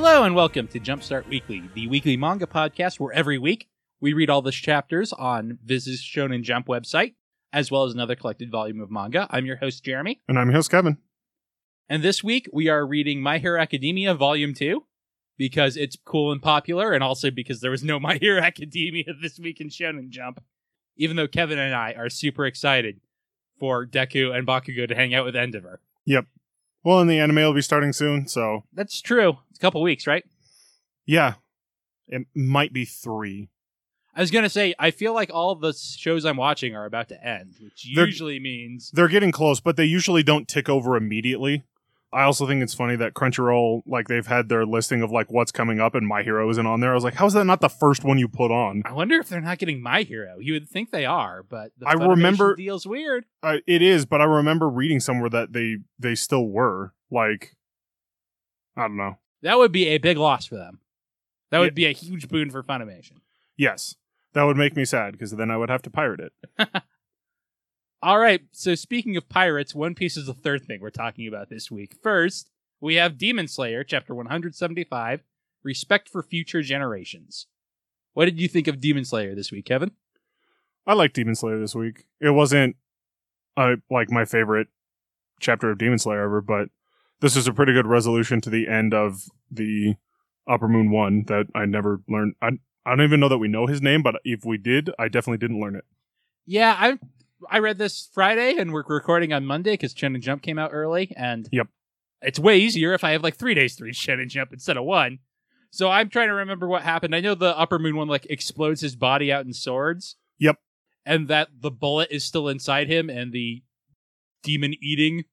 Hello and welcome to Jumpstart Weekly, the weekly manga podcast where every week we read all the chapters on Viz's Shonen Jump website, as well as another collected volume of manga. I'm your host, Jeremy. And I'm your host, Kevin. And this week we are reading My Hero Academia Volume 2 because it's cool and popular, and also because there was no My Hero Academia this week in Shonen Jump. Even though Kevin and I are super excited for Deku and Bakugo to hang out with Endeavor. Yep. Well, and the anime will be starting soon, so That's true. A couple weeks, right? yeah, it might be three. I was gonna say, I feel like all the shows I'm watching are about to end, which They're- usually means They're getting close, but they usually don't tick over immediately. I also think it's funny that Crunchyroll, like, they've had their listing of like what's coming up, and My Hero isn't on there. I was like, how is that not the first one you put on? I wonder if they're not getting My Hero. You would think they are, but the I Funimation remember- deal's weird. Uh, it is, but I remember reading somewhere that they they still were like, I don't know. That would be a big loss for them. That would Yeah. be a huge boon for Funimation. Yes, that would make me sad because then I would have to pirate it. All right. So speaking of pirates, One Piece is the third thing we're talking about this week. First, we have Demon Slayer, chapter 175, Respect for Future Generations. What did you think of Demon Slayer this week, Kevin? I liked Demon Slayer this week. It wasn't uh, like my favorite chapter of Demon Slayer ever, but this is a pretty good resolution to the end of the Upper Moon one that I never learned. I I don't even know that we know his name, but if we did, I definitely didn't learn it. Yeah, I I read this Friday, and we're recording on Monday because Shonen Jump came out early, and Yep. it's way easier if I have like three days to read and Jump instead of one. So I'm trying to remember what happened. I know the Upper Moon one like explodes his body out in swords. Yep. and that the bullet is still inside him, and the demon eating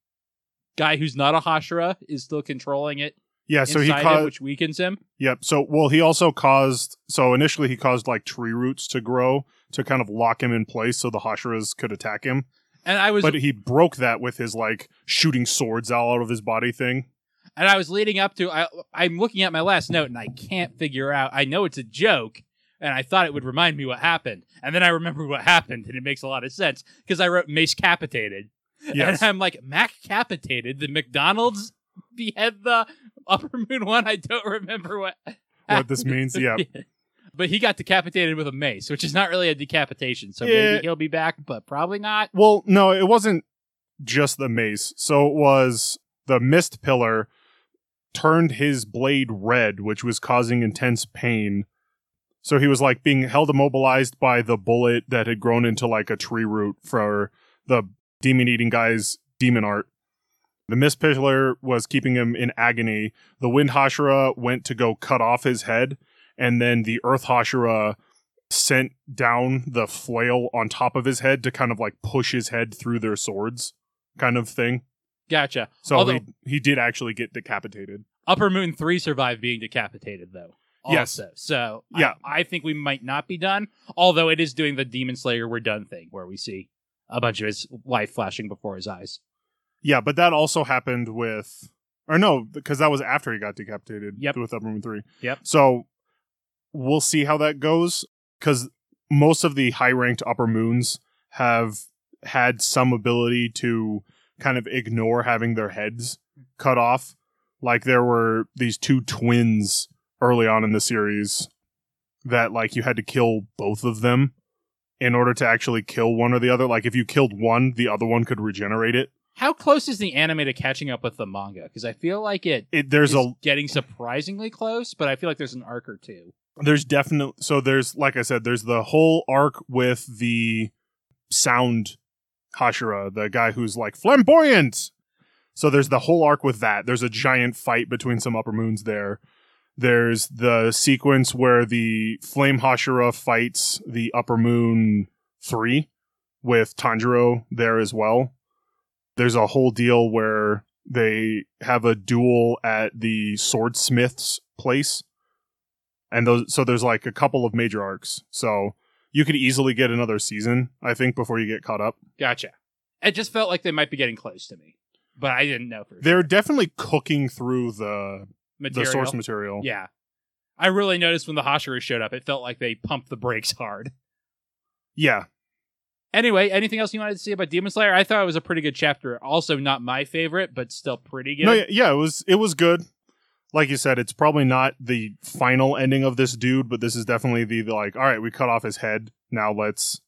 guy who's not a Hashira is still controlling it Yeah, so he caused. which weakens him. Yep. So well, he also caused. So initially, he caused like tree roots to grow to kind of lock him in place, so the Hashiras could attack him. And I was But he broke that with his like shooting swords out of his body thing. and I was leading up to I I'm looking at my last note and I can't figure out I know it's a joke and I thought it would remind me what happened. And then I remember what happened and it makes a lot of sense because I wrote Mace capitated. Yes. And I'm like, Mac capitated, the McDonald's behead the upper moon one. I don't remember what What this means? Yeah. But he got decapitated with a mace, which is not really a decapitation. So Yeah. maybe he'll be back, but probably not. Well, no, it wasn't just the mace. So it was the mist pillar turned his blade red, which was causing intense pain. So he was like being held immobilized by the bullet that had grown into like a tree root for the demon eating guy's demon art. The mist pillar was keeping him in agony. The wind Hashira went to go cut off his head, and then the earth Hashira sent down the flail on top of his head to kind of like push his head through their swords, kind of thing. Gotcha. So Although- he, he did actually get decapitated. Upper Moon 3 survived being decapitated, though. Yes. Also. So I- Yeah. I, think we might not be done, although it is doing the Demon Slayer we're done thing where we see a bunch of his life flashing before his eyes. Yeah, but that also happened with, or no, because that was after he got decapitated. Yep. With Upper Moon Three. Yep. So we'll see how that goes because most of the high ranked Upper Moons have had some ability to kind of ignore having their heads cut off. Like there were these two twins early on in the series that like you had to kill both of them in order to actually kill one or the other. Like if you killed one, the other one could regenerate it. How close is the anime to catching up with the manga? Because I feel like it It there's a getting surprisingly close, but I feel like there's an arc or two. there's definitely so there's like I said, there's the whole arc with the sound Hashira, the guy who's like flamboyant. So there's the whole arc with that. There's a giant fight between some upper moons there. There's the sequence where the flame Hashira fights the upper moon three with Tanjiro there as well. There's a whole deal where they have a duel at the swordsmith's place and those so there's like a couple of major arcs so you could easily get another season i think before you get caught up Gotcha. It just felt like they might be getting close to me, but I didn't know for sure. they're sure. definitely cooking through the Material. the source material Yeah. I really noticed when the Hashira showed up, it felt like they pumped the brakes hard. yeah Anyway, anything else you wanted to say about Demon Slayer? I thought it was a pretty good chapter. Also, not my favorite, but still pretty good. no yeah, yeah it was it was good like you said, it's probably not the final ending of this dude, but this is definitely the, the like, all right, we cut off his head. Now let's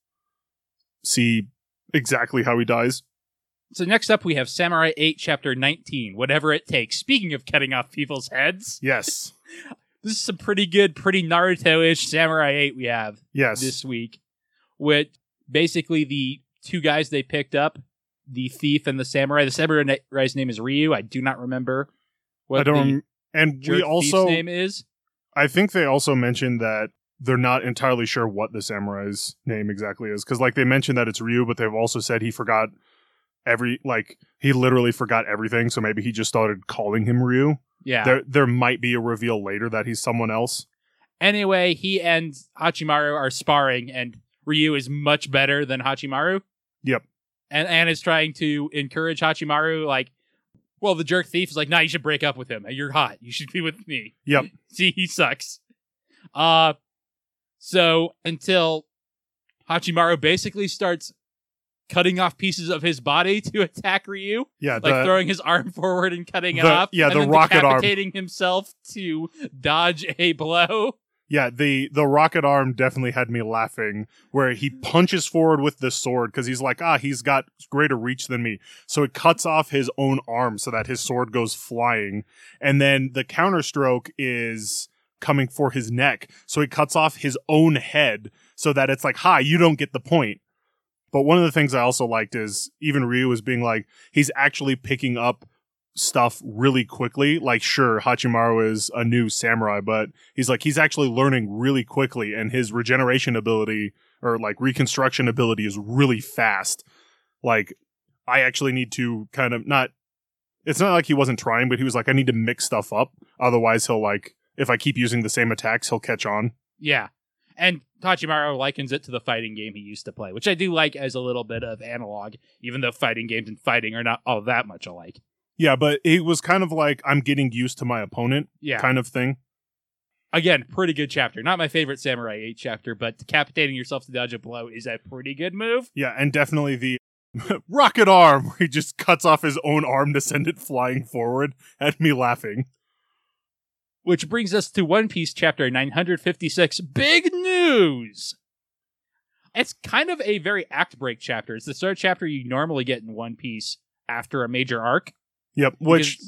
see exactly how he dies. So next up, we have Samurai 8, Chapter 19, Whatever It Takes. Speaking of cutting off people's heads, Yes. this is some pretty good, pretty Naruto-ish Samurai 8 we have Yes. this week. With basically the two guys they picked up, the thief and the samurai. The samurai's name is Ryu. I do not remember what I don't. the and we also, name is. I think they also mentioned that they're not entirely sure what the samurai's name exactly is because, like, they mentioned that it's Ryu, but they've also said he forgot every, like, he literally forgot everything. So maybe he just started calling him Ryu. Yeah. There, there might be a reveal later that he's someone else. Anyway, he and Hachimaru are sparring, and Ryu is much better than Hachimaru. Yep. And and is trying to encourage Hachimaru, like, well, the jerk thief is like, nah, you should break up with him. You're hot. You should be with me. Yep. See, he sucks. Uh so until Hachimaru basically starts cutting off pieces of his body to attack Ryu, Yeah. like throwing his arm forward and cutting it off. yeah, and the rocket arm. decapitating himself to dodge a blow. Yeah, the the rocket arm definitely had me laughing. Where he punches forward with the sword because he's like, ah, he's got greater reach than me. So it cuts off his own arm so that his sword goes flying, and then the counterstroke is coming for his neck. So he cuts off his own head so that it's like, hi, you don't get the point. But one of the things I also liked is even Ryu was being like, he's actually picking up stuff really quickly. Like, sure, Hachimaru is a new samurai, but he's like, he's actually learning really quickly, and his regeneration ability or like reconstruction ability is really fast. Like, I actually need to kind of not. It's not like he wasn't trying, but he was like, I need to mix stuff up. Otherwise, he'll like, if I keep using the same attacks, he'll catch on. Yeah. And Hachimaru likens it to the fighting game he used to play, which I do like as a little bit of analog, even though fighting games and fighting are not all that much alike. Yeah, but it was kind of like I'm getting used to my opponent Yeah. kind of thing. Again, pretty good chapter. Not my favorite Samurai 8 chapter, but decapitating yourself to dodge a blow is a pretty good move. Yeah, and definitely the rocket arm where he just cuts off his own arm to send it flying forward had me laughing. Which brings us to One Piece chapter 956 Big News! It's kind of a very act break chapter. It's the sort of chapter you normally get in One Piece after a major arc. Yep, which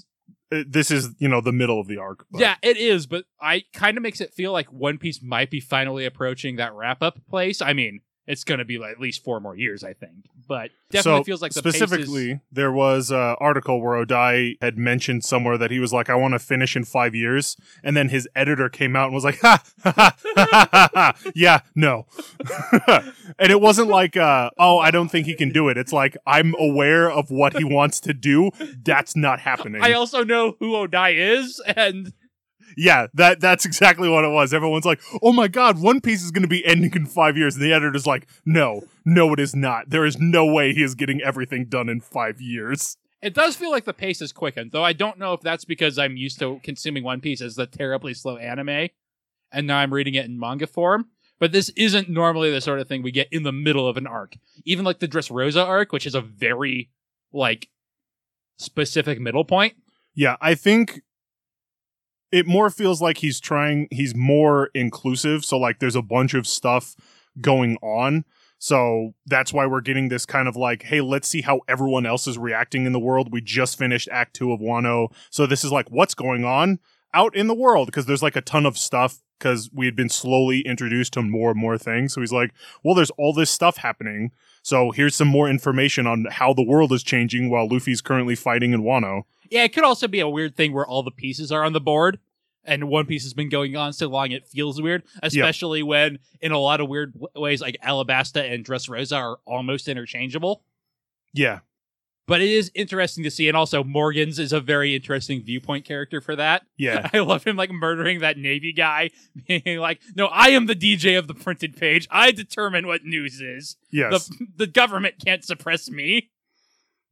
uh, this is, you know, the middle of the arc. but- Yeah, it is, but I kind of makes it feel like One Piece might be finally approaching that wrap up place. I mean, it's going to be like at least four more years, I think, but definitely So, feels like the pace is- specifically there was an article where odai had mentioned somewhere that he was like i want to finish in five years and then his editor came out and was like ha ha ha ha, ha, ha. yeah no. And it wasn't like uh, oh i don't think he can do it. It's like i'm aware of what he wants to do. That's not happening. I also know who Odai is, and yeah that that's exactly what it was everyone's like oh my god one piece is going to be ending in five years and the editor's like no no it is not there is no way he is getting everything done in five years it does feel like the pace is quickened. Though I don't know if that's because I'm used to consuming One Piece as the terribly slow anime, and now I'm reading it in manga form. But this isn't normally the sort of thing we get in the middle of an arc. Even like the Dressrosa arc, which is a very like specific middle point. Yeah, I think it more feels like he's trying he's more inclusive, so like there's a bunch of stuff going on. So that's why we're getting this kind of like, hey, let's see how everyone else is reacting in the world. We just finished Act 2 of Wano. So this is like what's going on out in the world because there's like a ton of stuff because we had been slowly introduced to more and more things. So he's like, well, there's all this stuff happening. So here's some more information on how the world is changing while Luffy's currently fighting in Wano. Yeah, it could also be a weird thing where all the pieces are on the board and One Piece has been going on so long it feels weird, especially when in a lot of weird ways like Alabasta and Dressrosa are almost interchangeable. Yeah. But it is interesting to see, and also Morgans is a very interesting viewpoint character for that. Yeah. I love him like murdering that Navy guy, being like, "No, I am the DJ of the printed page. I determine what news is. Yes. The the government can't suppress me."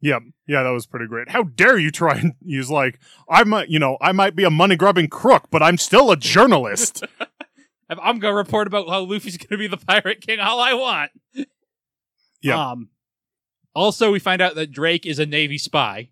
Yep. Yeah, that was pretty great. How dare you try and use like I might, you know, I might be a money grubbing crook, but I'm still a journalist. I'm gonna report about how Luffy's gonna be the pirate king all I want. Yeah. Um. Also, we find out that Drake is a Navy spy.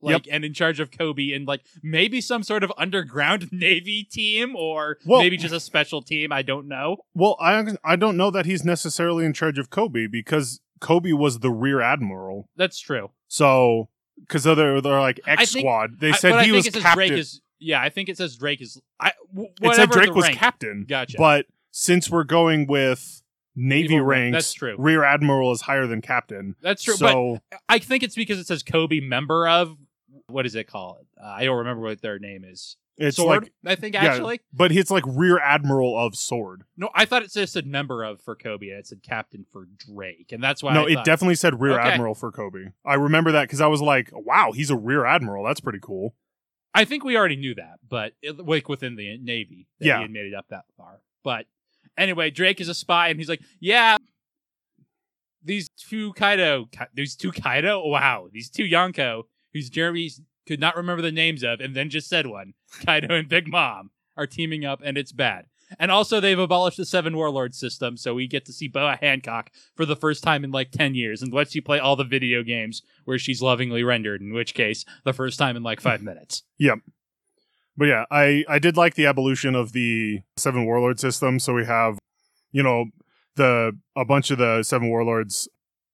Like and in charge of Koby and like maybe some sort of underground navy team or Well- maybe just a special team. I don't know. Well, I I don't know that he's necessarily in charge of Koby because Koby was the rear admiral. That's true. So because they're they're like X think- squad, they I- said but I he think was it says captain. Drake is yeah. I think it says Drake is. I w- it whatever said Drake the was rank. captain. Gotcha. But since we're going with Navy Naval rank, ranks, that's true. Rear admiral is higher than captain. That's true. but I think it's because it says Koby member of. What is it called? Uh, I don't remember what their name is. It's Sword, like, I think yeah, actually. but it's like rear admiral of sword. No, I thought it just said member of for Koby. It said captain for Drake, and that's why. no, I it thought- definitely said rear Okay. admiral for Koby. I remember that because I was like, wow, he's a rear admiral. That's pretty cool. I think we already knew that, but it, like within the Navy, that Yeah. he had made it up that far. But anyway, Drake is a spy, and he's like, "Yeah, these two Kaido, these two Kaido, wow, these two Yonko, whose Jeremy could not remember the names of, and then just said one, Kaido and Big Mom, are teaming up, and it's bad." And also, they've abolished the Seven Warlord system, so we get to see Boa Hancock for the first time in like 10 years and lets you play all the video games where she's lovingly rendered, in which case, the first time in like five minutes. Yep. But yeah, I I did like the evolution of the seven warlord system. So we have, you know, the a bunch of the seven warlords.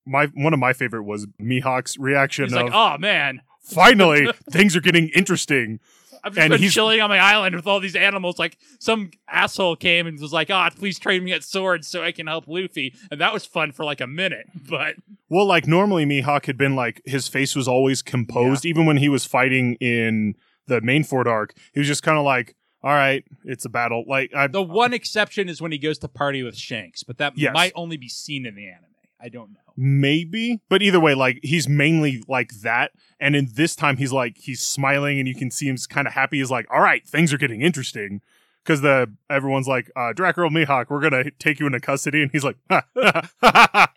My one of my favorite was Mihawk's reaction He's of like, oh man, finally things are getting interesting. I've just And been he's- chilling on my island with all these animals. Like some asshole came and was like, "Ah, please trade me at swords so I can help Luffy," and that was fun for like a minute. But Well, like normally Mihawk had been like his face was always composed, even when he was fighting in the Marineford arc. He was just kind of like, all right, it's a battle. Like I, the one exception is when he goes to party with Shanks, but that Yes. might only be seen in the anime. I don't know. Maybe, but either way, like he's mainly like that. And in this time, he's like he's smiling, and you can see him's kind of happy. He's like, "All right, things are getting interesting," because the everyone's like, uh, "Dracule Mihawk, we're gonna take you into custody," and he's like, ha, ha, ha.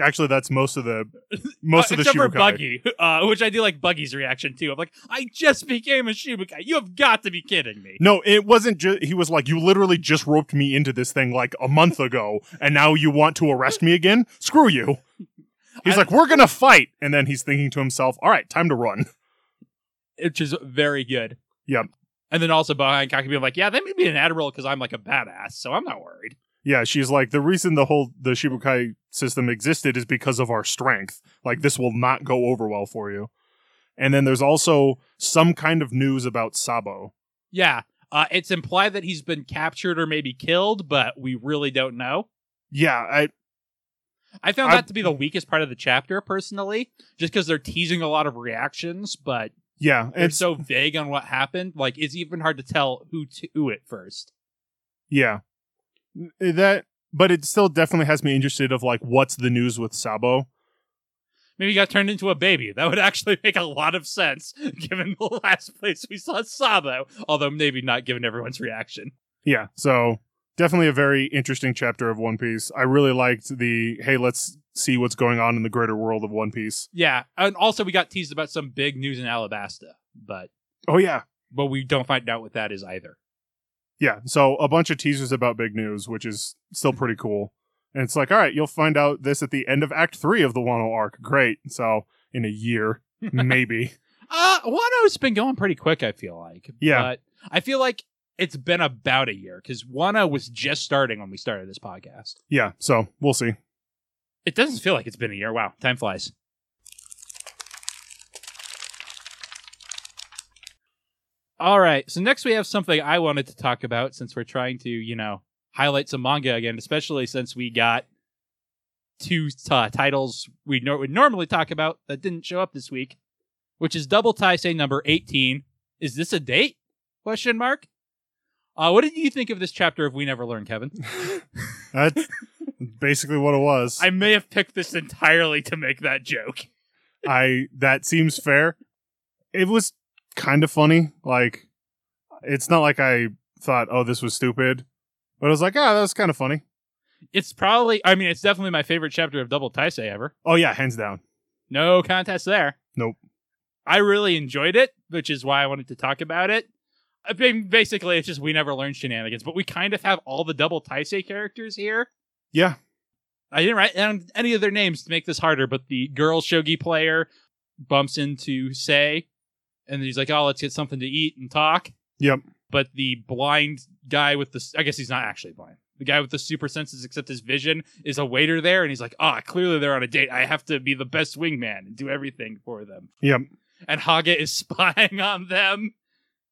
"Actually, that's most of the most Uh, of the except for Buggy, uh, which I do like Buggy's reaction too. I'm like, I just became a Shichibukai. You have got to be kidding me. No, it wasn't just. He was like, "You literally just roped me into this thing like a month ago, and now you want to arrest me again? Screw you." He's I- like, "We're gonna fight," and then he's thinking to himself, "All right, time to run." which is very good. Yep. And then also behind Cocky being like, yeah, they made me an admiral because I'm like a badass, so I'm not worried. Yeah, she's like, the reason the whole the Shichibukai system existed is because of our strength. Like this will not go over well for you. And then there's also some kind of news about Sabo. Yeah. Uh, it's implied that he's been captured or maybe killed, but we really don't know. Yeah, I I found I- that to be the weakest part of the chapter, personally, just because they're teasing a lot of reactions, but yeah, they're it's so vague on what happened. Like, it's even hard to tell who to it first. yeah. Eh, that but it still definitely has me interested of like what's the news with Sabo. Maybe he got turned into a baby. That would actually make a lot of sense, given the last place we saw Sabo, although maybe not given everyone's reaction. Yeah, so definitely a very interesting chapter of One Piece. I really liked the hey, let's see what's going on in the greater world of One Piece. Yeah, and also we got teased about some big news in Alabasta, but Oh yeah, but we don't find out what that is either. Yeah, so a bunch of teasers about big news, which is still pretty cool. And it's like, all right, you'll find out this at the end of Act Three of the Wano arc. Great. So in a year, maybe. Uh Wano's been going pretty quick. I feel like. Yeah. but I feel like it's been about a year because Wano was just starting when we started this podcast. Yeah, so we'll see. It doesn't feel like it's been a year. Wow, time flies. All right, so next we have something I wanted to talk about since we're trying to, you know, highlight some manga again, especially since we got two uh, titles we nor- would normally talk about that didn't show up this week, which is Double Taisei number 18. Is this a date? Question mark. Uh, what did you think of this chapter of We Never Learn, Kevin? That's basically what it was. I may have picked this entirely to make that joke. I that seems fair. It was kind of funny. Like it's not like I thought, oh, this was stupid. But I was like, ah, that was kind of funny. It's probably, I mean, it's definitely my favorite chapter of Double Taisei ever. Oh yeah, hands down. No contest there. Nope. I really enjoyed it, which is why I wanted to talk about it. I mean, basically, it's just we never learned shenanigans, but we kind of have all the Double Taisei characters here. Yeah. I didn't write down any of their names to make this harder, but the girl shogi player, bumps into Say, and he's like, "Oh, let's get something to eat and talk." Yep. But the blind guy with the I guess he's not actually blind. The guy with the super senses except his vision is a waiter there, and he's like, "Ah, clearly they're on a date. I have to be the best wingman and do everything for them." Yep. And Haga is spying on them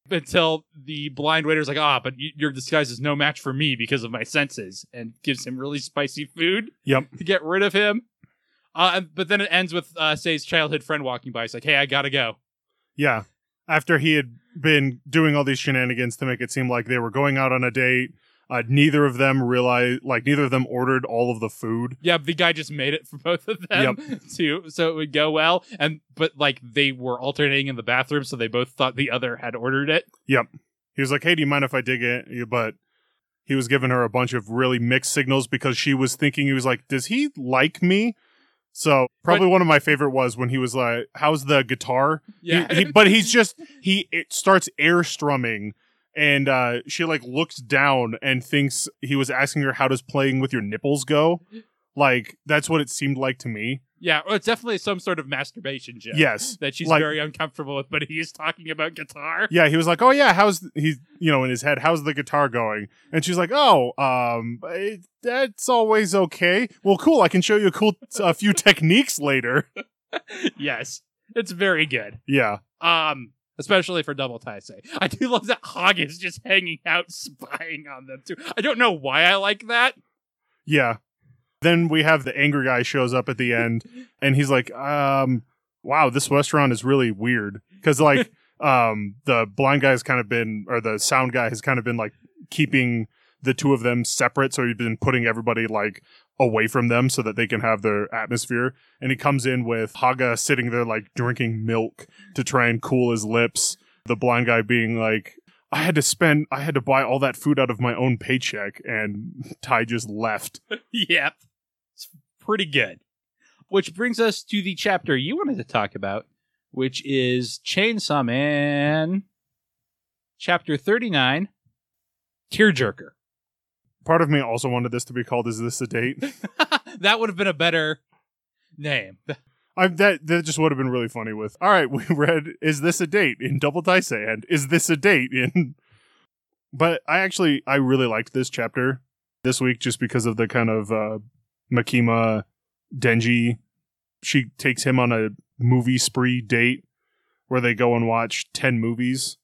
until the blind waiter's like, "Ah, but your disguise is no match for me because of my senses," and gives him really spicy food Yep. to get rid of him. Uh, but then it ends with uh, Say's childhood friend walking by. He's like, "Hey, I gotta go." Yeah. After he had been doing all these shenanigans to make it seem like they were going out on a date, uh, neither of them realized, like, neither of them ordered all of the food. Yeah, the guy just made it for both of them too, so it would go well. And but like they were alternating in the bathroom, so they both thought the other had ordered it. Yep. He was like, hey, do you mind if I dig it? But he was giving her a bunch of really mixed signals because she was thinking, he was like, does he like me? So probably one of my favorite was when he was like, how's the guitar? He- Yeah, he- but he's just he it starts air strumming and uh she like looks down and thinks he was asking her how does playing with your nipples go like that's what it seemed like to me yeah. Well, it's definitely some sort of masturbation joke. yes that she's like- very uncomfortable with, but he's talking about guitar. yeah he was like oh yeah how's he you know in his head how's the guitar going and she's like oh um it, that's always okay well cool i can show you a cool a few techniques later yes, it's very good. yeah Um, especially for Double Taisei. I do love that Hog is just hanging out, spying on them too. I don't know why I like that. Yeah. Then we have the angry guy shows up at the end and he's like, um, wow, this restaurant is really weird. Cause like, um, the blind guy has kind of been, or the sound guy has kind of been like keeping the two of them separate. So he's been putting everybody like away from them so that they can have their atmosphere. And he comes in with Haga sitting there like drinking milk to try and cool his lips. The blind guy being like, I had to spend, I had to buy all that food out of my own paycheck. And Ty just left. yep. It's pretty good. Which brings us to the chapter you wanted to talk about, which is Chainsaw Man, chapter 39, Tearjerker. Part of me also wanted this to be called "Is This a Date?" that would have been a better name. I that that just would have been really funny. With all right, we read "Is This a Date?" in Double Dice and "Is This a Date?" in. But I actually I really liked this chapter this week just because of the kind of uh, Makima Denji. She takes him on a movie spree date where they go and watch ten movies,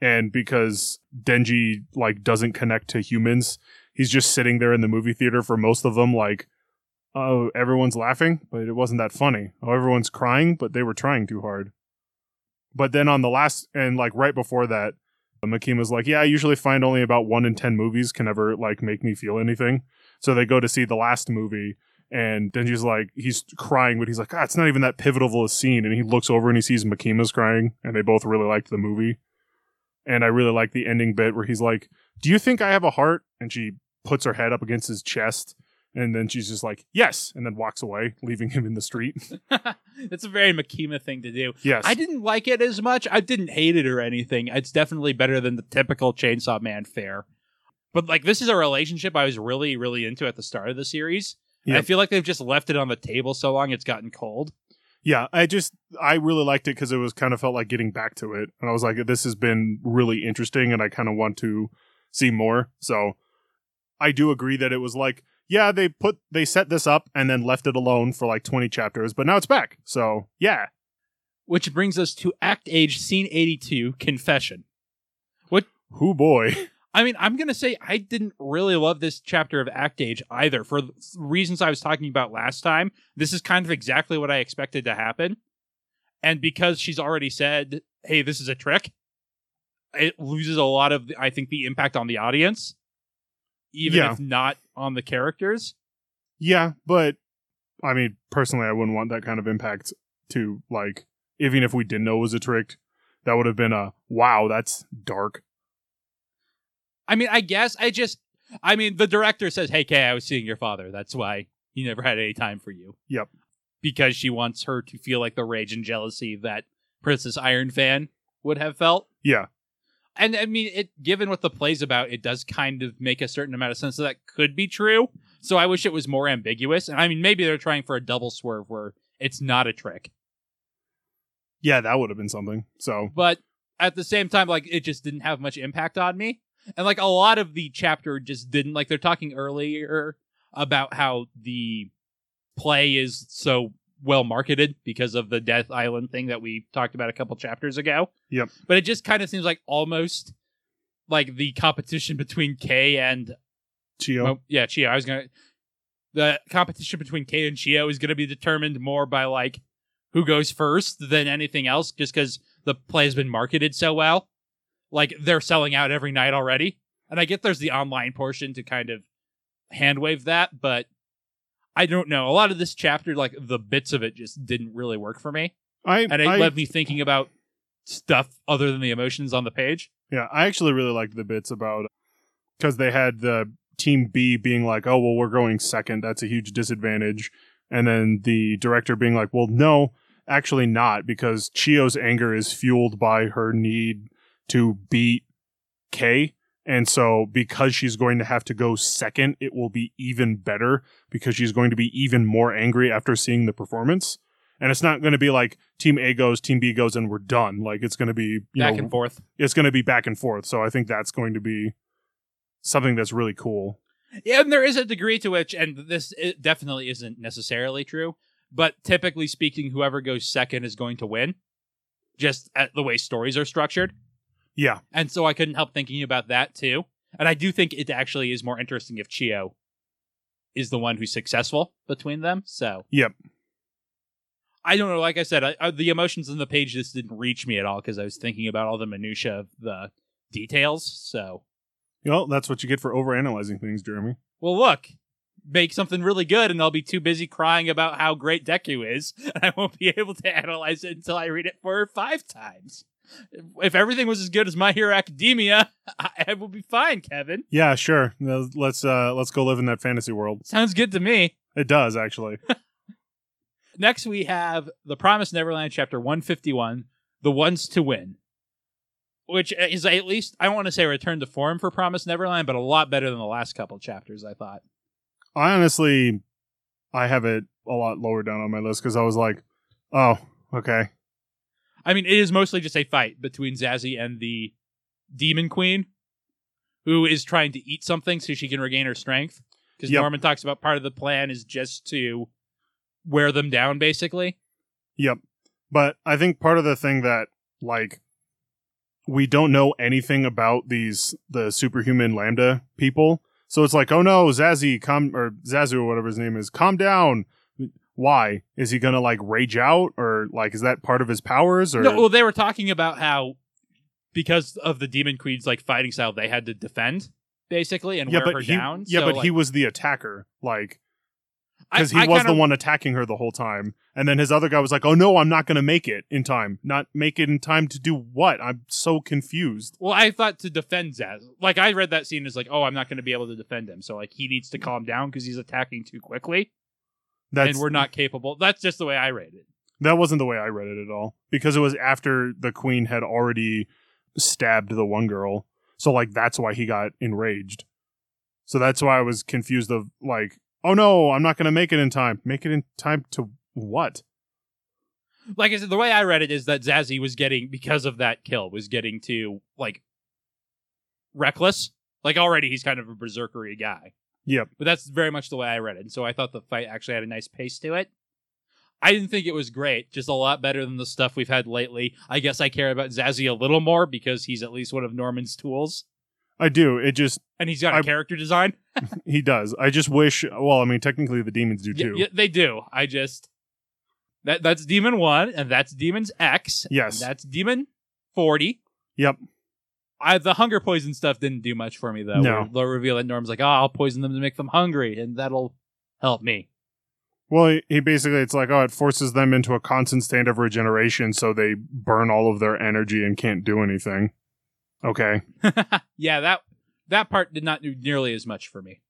and because Denji like doesn't connect to humans, he's just sitting there in the movie theater for most of them, like oh, everyone's laughing, but it wasn't that funny. Oh, everyone's crying, but they were trying too hard. But then on the last, and like right before that, Makima's like, yeah, I usually find only about one in 10 movies can ever like make me feel anything. So they go to see the last movie, and Denji's like, he's crying, but he's like, ah, it's not even that pivotal of a scene. And he looks over and he sees Makima's crying, and they both really liked the movie. And I really like the ending bit where he's like, do you think I have a heart? And she puts her head up against his chest. And then she's just like, yes, and then walks away, leaving him in the street. it's a very Makima thing to do. yes. I didn't like it as much. I didn't hate it or anything. It's definitely better than the typical Chainsaw Man fare. But like this is a relationship I was really, really into at the start of the series. And I feel like they've just left it on the table so long it's gotten cold. Yeah, I just I really liked it because it was kind of felt like getting back to it, and I was like, this has been really interesting, and I kind of want to see more. So I do agree that it was like, yeah, they put they set this up and then left it alone for like twenty chapters, but now it's back. So yeah, Which brings us to Act Age Scene 82 Confession. What Who boy, I mean, I'm going to say I didn't really love this chapter of Act Age either for reasons I was talking about last time. This is kind of exactly what I expected to happen. And because she's already said, hey, this is a trick, it loses a lot of, I think, the impact on the audience, even Yeah. if not on the characters. yeah, but I mean, personally, I wouldn't want that kind of impact to like, even if we didn't know it was a trick, that would have been a wow, that's dark. I mean, I guess I just, I mean, the director says, hey, Kay, I was seeing your father. That's why he never had any time for you. Yep. Because she wants her to feel like the rage and jealousy that Princess Iron fan would have felt. Yeah, And I mean, it given what the play's about, it does kind of make a certain amount of sense that that could be true. So I wish it was more ambiguous. And I mean, maybe they're trying for a double swerve where it's not a trick. Yeah, that would have been something. So but at the same time, like it just didn't have much impact on me. And like a lot of the chapter just didn't like they're talking earlier about how the play is so well marketed because of the Death Island thing that we talked about a couple chapters ago. Yep. But it just kind of seems like almost like the competition between K and Chio. well, yeah, Chio. I was gonna the competition between K and Chio is gonna be determined more by like who goes first than anything else, just because the play has been marketed so well. Like they're selling out every night already. And I get there's the online portion to kind of hand wave that, but I don't know. A lot of this chapter, like the bits of it just didn't really work for me. I, And it I left me thinking about stuff other than the emotions on the page. yeah, I actually really liked the bits about uh, because they had the team B being like, "Oh, well, we're going second. That's a huge disadvantage," and then the director being like, "Well, no, actually not, because Chio's anger is fueled by her need to beat K." And so, because she's going to have to go second, it will be even better because she's going to be even more angry after seeing the performance. And it's not going to be like Team A goes, Team B goes, and we're done. Like it's going to be you Back know, and forth. it's going to be back and forth. So I think that's going to be something that's really cool. Yeah, and there is a degree to which, and this it definitely isn't necessarily true, but typically speaking, whoever goes second is going to win, just at the way stories are structured. Yeah, And so I couldn't help thinking about that too. And I do think it actually is more interesting if Chio is the one who's successful between them. So Yep. I don't know. Like I said, I, I, the emotions on the page just didn't reach me at all because I was thinking about all the minutia of the details. So, well, that's what you get for overanalyzing things, Jeremy. well, look, make something really good, and I'll be too busy crying about how great Deku is, and I won't be able to analyze it until I read it four or five times. If everything was as good as My Hero Academia, I, I will be fine, Kevin. Yeah, sure. Let's uh let's go live in that fantasy world. Sounds good to me. It does actually. Next, we have The Promised Neverland, chapter 151, The Ones to Win, which is at least, I don't want to say return to form for Promised Neverland, but a lot better than the last couple chapters, I thought. I honestly, I have it a lot lower down on my list because I was like, oh, okay, I mean, it is mostly just a fight between Zazie and the Demon Queen, who is trying to eat something so she can regain her strength. Because Yep. Norman talks about part of the plan is just to wear them down, basically. Yep. But I think part of the thing that like we don't know anything about these the superhuman lambda people. So it's like, oh no, Zazie, calm or Zazu or whatever his name is, calm down. Why? Is he gonna like rage out or like is that part of his powers or No, well, they were talking about how because of the Demon Queen's like fighting style, they had to defend basically and yeah, wear but her he, down. yeah, So, but like, he was the attacker, like because he I was kinda- the one attacking her the whole time. And then his other guy was like, "Oh no, I'm not going to make it in time. Not make it in time to do what? I'm so confused." Well, I thought to defend Zaz. Like I read that scene as like, oh, I'm not going to be able to defend him. So like he needs to calm down because he's attacking too quickly, That's and we're not capable. That's just the way I read it. that wasn't the way I read it at all because it was after the queen had already stabbed the one girl. So like that's why he got enraged. So that's why I was confused of like, "Oh no, I'm not going to make it in time. Make it in time to what?" Like I said, the way I read it is that Zazie was getting because of that kill was getting to like reckless. Like already he's kind of a berserkery guy. Yep. But that's very much the way I read it. And so I thought the fight actually had a nice pace to it. I didn't think it was great, just a lot better than the stuff we've had lately. I guess I care about Zazie a little more because he's at least one of Norman's tools. I do. It just And he's got a I- character design. he does. I just wish well, I mean technically the demons do too. yeah, they do. I just that that's Demon One, and that's Demon's X. Yes. and that's Demon Forty. Yep. I the hunger poison stuff didn't do much for me though. No. where They'll reveal that Norm's like, oh, I'll poison them to make them hungry, and that'll help me. Well, he, he basically it's like oh, it forces them into a constant state of regeneration, so they burn all of their energy and can't do anything. Okay. yeah, that that part did not do nearly as much for me.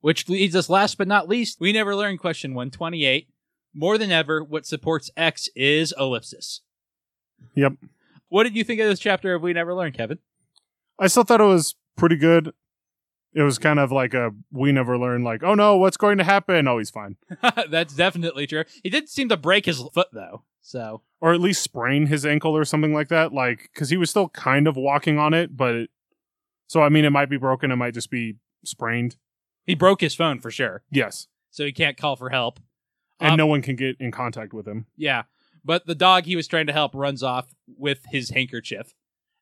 Which leads us last but not least, we never learned question 128. More than ever, what supports X is ellipsis. Yep. What did you think of this chapter of We Never Learned, Kevin? I still thought it was pretty good. It was kind of like a we never learned like, oh no, what's going to happen? Oh, he's fine. That's definitely true. He did seem to break his foot though. So Or at least sprain his ankle or something like that. Like, because he was still kind of walking on it, but so I mean, it might be broken. It might just be sprained. he broke his phone for sure. Yes, So he can't call for help. and Um, no one can get in contact with him. Yeah. But the dog he was trying to help runs off with his handkerchief.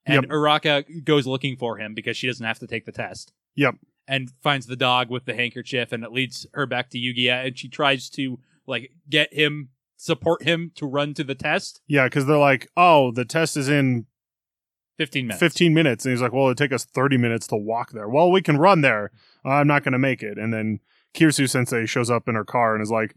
And Yep. Uruka goes looking for him because she doesn't have to take the test. Yep. And finds the dog with the handkerchief and it leads her back to Yuiga and she tries to like get him support him to run to the test. Yeah, because they're like, oh, the test is in 15 minutes. 15 minutes. And he's like, well, it'd take us 30 minutes to walk there. Well, we can run there. I'm not going to make it. And then Kirisu sensei shows up in her car and is like,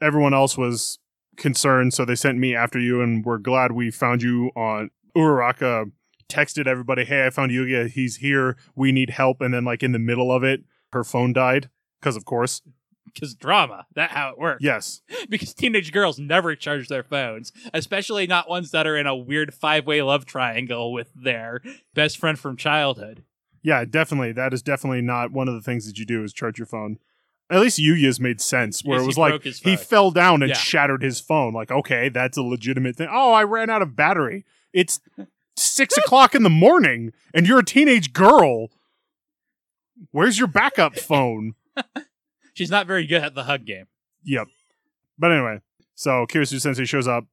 everyone else was concerned. So they sent me after you. And we're glad we found you on Uraraka. Texted everybody, hey, I found Yuiga. He's here. We need help. And then, like, in the middle of it, her phone died. Because, of course. Because drama. That how it works. Yes. because teenage girls never charge their phones, especially not ones that are in a weird five way love triangle with their best friend from childhood. Yeah, definitely. That is definitely not one of the things that you do is charge your phone. At least Yuya's made sense, where Yes, it was like he fell down and Yeah. shattered his phone. Like, okay, that's a legitimate thing. Oh, I ran out of battery. It's six o'clock in the morning, and you're a teenage girl. Where's your backup phone? She's not very good at the hug game. Yep. But anyway, so Kirisu Sensei shows up.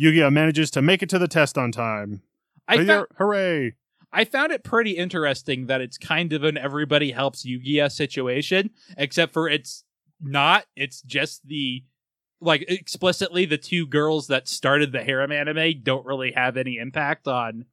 Yuiga manages to make it to the test on time. I Hooray- found, Hooray! I found it pretty interesting that it's kind of an everybody helps Yuiga situation, except for it's not. It's just the like explicitly the two girls that started the harem anime don't really have any impact on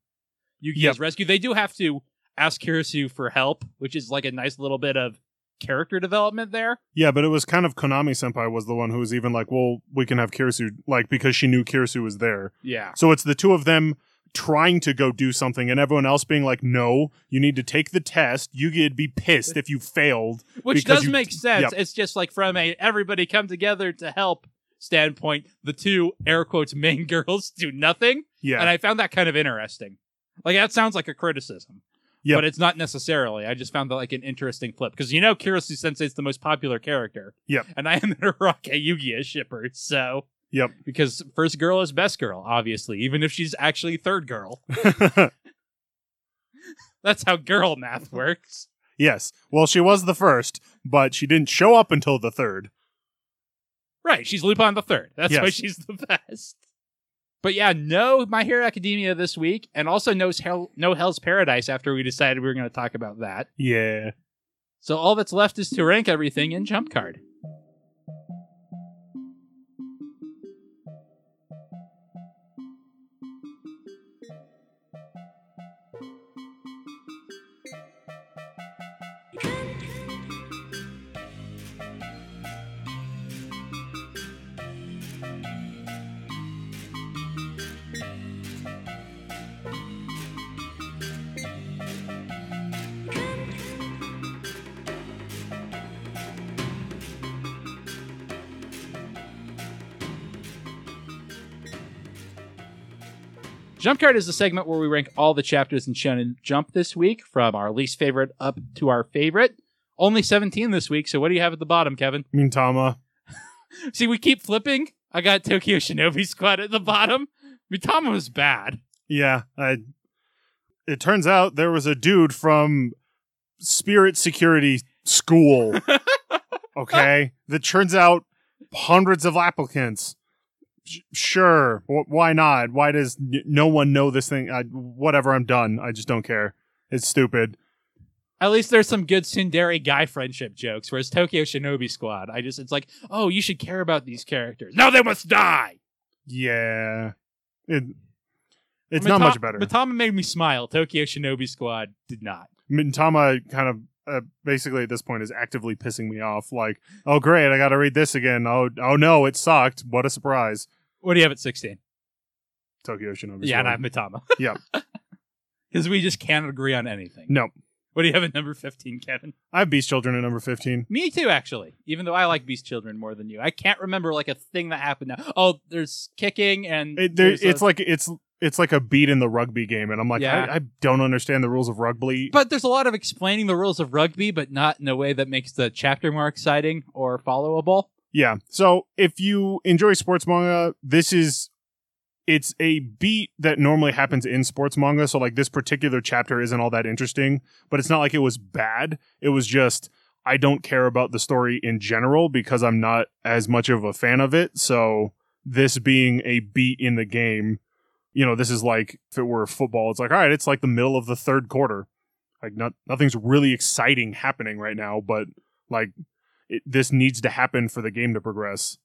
Yuiga's Yep. rescue. They do have to ask Kirisu for help, which is like a nice little bit of character development there. Yeah, but it was kind of Kominami Senpai was the one who was even like, well, we can have Kirisu, like, because she knew Kirisu was there. Yeah. So it's the two of them trying to go do something and everyone else being like, no, you need to take the test. Yugi'd be pissed if you failed. Which does you- make sense. yep. It's just like from a everybody come together to help standpoint, the two air quotes main girls do nothing. Yeah. And I found that kind of interesting. Like that sounds like a criticism. Yep. But it's not necessarily. I just found that like an interesting flip. Because you know Kirisu Sensei is the most popular character. Yep. And I am an Araka Yu-Gi-Oh shipper, so Yep. because first girl is best girl, obviously, even if she's actually third girl. That's how girl math works. yes. Well, she was the first, but she didn't show up until the third. Right, she's Lupin the third. That's why she's the best. But yeah, no My Hero Academia this week, and also no Hell, no Hell's Paradise after we decided we were going to talk about that. Yeah. So all that's left is to rank everything in Jump Card. Jump Card is the segment where we rank all the chapters in Shonen Jump this week, from our least favorite up to our favorite. Only 17 this week, so what do you have at the bottom, Kevin? Mitama. See, we keep flipping. I got Tokyo Shinobi Squad at the bottom. Mitama was bad. Yeah. I, it turns out there was a dude from Spirit Security School. okay. That turns out hundreds of applicants. Sure. Wh- why not? Why does n- no one know this thing? I, whatever. I'm done. I just don't care. It's stupid. At least there's some good Tsundere guy friendship jokes, whereas Tokyo Shinobi Squad, I just, it's like, oh, you should care about these characters. No, they must die! Yeah. It, it's Mita- not much better. Mitama made me smile. Tokyo Shinobi Squad did not. Mitama kind of uh, basically at this point is actively pissing me off. Like, oh great, I got to read this again. Oh, oh no, it sucked. What a surprise. What do you have at 16? Tokyo Shinobi. Yeah, and I have Mitama. Yeah. Because we just can't agree on anything. No, What do you have at number 15, Kevin? I have Beast Children at number fifteen. Me too, actually. Even though I like Beast Children more than you, I can't remember like a thing that happened now. Oh, there's kicking and It, there, there's a- it's like it's it's like a beat in the rugby game, and I'm like, Yeah. I, I don't understand the rules of rugby. But there's a lot of explaining the rules of rugby, but not in a way that makes the chapter more exciting or followable. Yeah. So if you enjoy sports manga, this is it's a beat that normally happens in sports manga. So like this particular chapter isn't all that interesting, but it's not like it was bad. It was just I don't care about the story in general because I'm not as much of a fan of it. So this being a beat in the game, you know, this is like if it were football, it's like all right, it's like the middle of the third quarter. Like not nothing's really exciting happening right now, but like it, this needs to happen for the game to progress.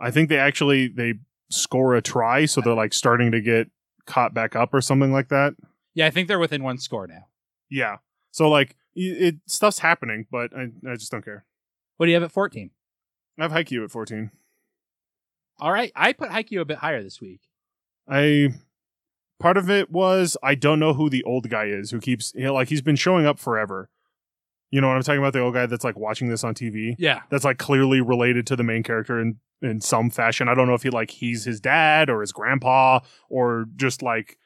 I think they actually they score a try, so they're like starting to get caught back up or something like that. Yeah, I think they're within one score now. Yeah. So like it, it stuff's happening, but I, I just don't care. What do you have at 14? I have Haikyuu at 14. All right, I put Haikyuu a bit higher this week. I part of it was I don't know who the old guy is who keeps you know, like he's been showing up forever. You know what I'm talking about? The old guy that's like watching this on TV. Yeah, That's like clearly related to the main character in in some fashion. I don't know if he like he's his dad or his grandpa or just like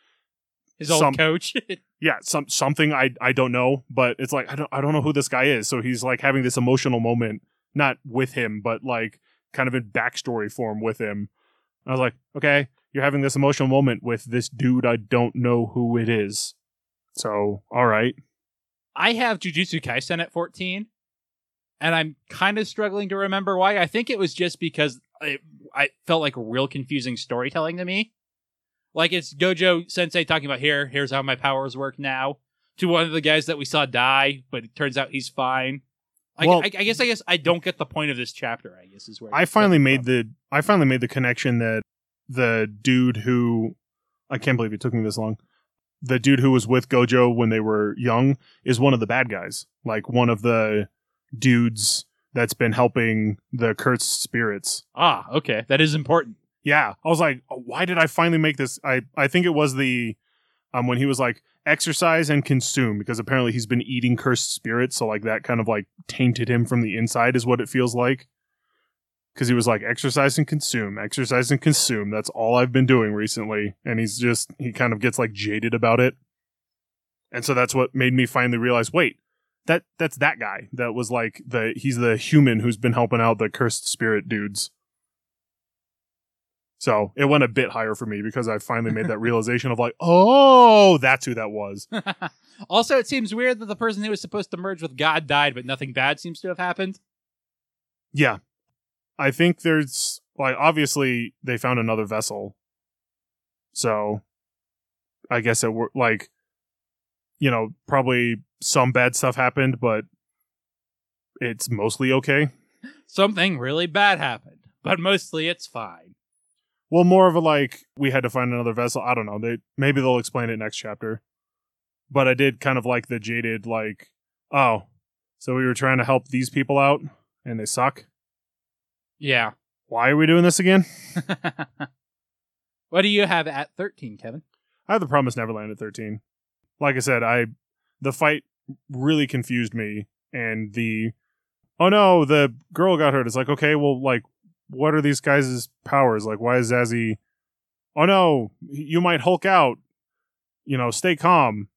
his old Some- coach. yeah some something I I don't know. But it's like I don't I don't know who this guy is. So he's like having this emotional moment, not with him, but like kind of in backstory form with him. I was like, okay, you're having this emotional moment with this dude. I don't know who it is. So all right, I have Jujutsu Kaisen at 14, and I'm kind of struggling to remember why. I think it was just because it, I felt like real confusing storytelling to me. Like it's Gojo Sensei talking about here, here's how my powers work now, to one of the guys that we saw die, but it turns out he's fine. I, Well- I, I guess I guess I don't get the point of this chapter. I guess is where I finally made from. the I finally made the connection that the dude who I can't believe it took me this long. The dude who was with Gojo when they were young is one of the bad guys. Like one of the dudes that's been helping the cursed spirits. ah okay that is important. Yeah. I was like, why did I finally make this? I, I think it was the um when he was like exorcise and consume because apparently he's been eating cursed spirits, so like that kind of like tainted him from the inside is what it feels like. Cause he was like exorcise and consume, exorcise and consume. That's all I've been doing recently. And he's just he kind of gets like jaded about it. And so that's what made me finally realize, wait, that that's that guy that was like the he's the human who's been helping out the cursed spirit dudes. So it went a bit higher for me because I finally made that realization of like, oh, that's who that was. also, it seems weird that the person who was supposed to merge with God died, but nothing bad seems to have happened. Yeah. I think there's like obviously they found another vessel. So I guess it were like you know, probably some bad stuff happened, but it's mostly okay. Something really bad happened, but mostly it's fine. Well, more of a like we had to find another vessel. I don't know. They maybe they'll explain it next chapter. But I did kind of like the jaded like, oh, so we were trying to help these people out and they suck. Yeah. Why are we doing this again? what do you have at 13, Kevin? I have the Promise Neverland at 13. Like I said, I the fight really confused me and the oh no, the girl got hurt. It's like, okay, well like what are these guys' powers? Like why is Zazie Oh no, you might Hulk out. You know, stay calm.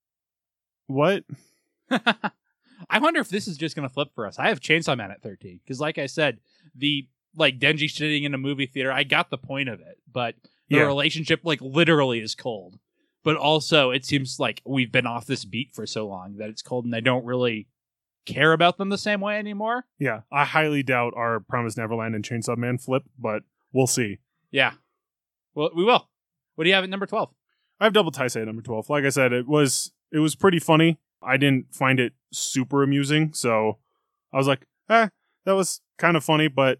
What? I wonder if this is just going to flip for us. I have Chainsaw Man at 13 because, like I said, the like Denji sitting in a movie theater, I got the point of it, but the Yeah. relationship like literally is cold. But also, it seems like we've been off this beat for so long that it's cold, and I don't really care about them the same way anymore. Yeah, I highly doubt our Promise Neverland and Chainsaw Man flip, but we'll see. Yeah. Well, we will. What do you have at number 12? I have Double Taisei at number 12. Like I said, it was it was pretty funny. I didn't find it super amusing, so I was like, eh, that was kind of funny, but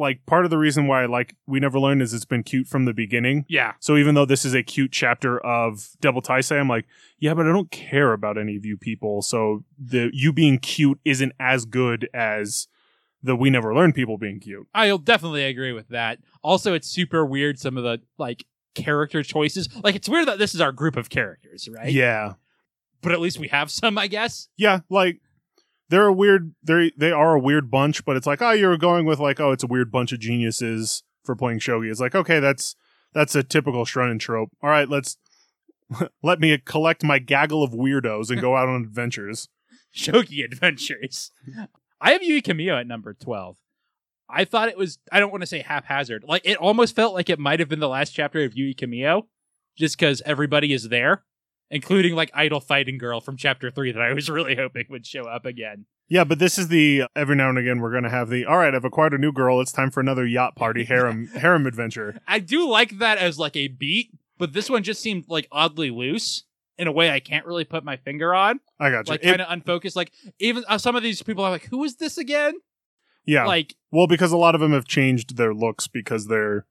like part of the reason why I like We Never Learn is it's been cute from the beginning. Yeah. So even though this is a cute chapter of Double Taisei, I'm like, yeah, but I don't care about any of you people. So the you being cute isn't as good as the We Never Learn people being cute. I'll definitely agree with that. Also, it's super weird some of the like character choices. Like it's weird that this is our group of characters, right? Yeah. But at least we have some, I guess. yeah, like they're a weird they they are a weird bunch, but it's like, oh, you're going with like, oh, it's a weird bunch of geniuses for playing shogi. It's like, okay, that's That's a typical Shrunning trope. All right, let's let me collect my gaggle of weirdos and go out on adventures. Shogi Adventures. I have Yui Camille at number 12. I thought it was, I don't want to say haphazard. Like, it almost felt like it might have been the last chapter of Yui Camille, just because everybody is there, including like Idol Fighting Girl from chapter 3 that I was really hoping would show up again. Yeah, but this is the every now and again we're gonna have the all right. I've acquired a new girl. It's time for another yacht party harem harem adventure. I do like that as like a beat, but this one just seemed like oddly loose in a way I can't really put my finger on. I got you. Like kind of unfocused. Like even uh, some of these people are like, "Who is this again?" yeah, Like well, because a lot of them have changed their looks because they're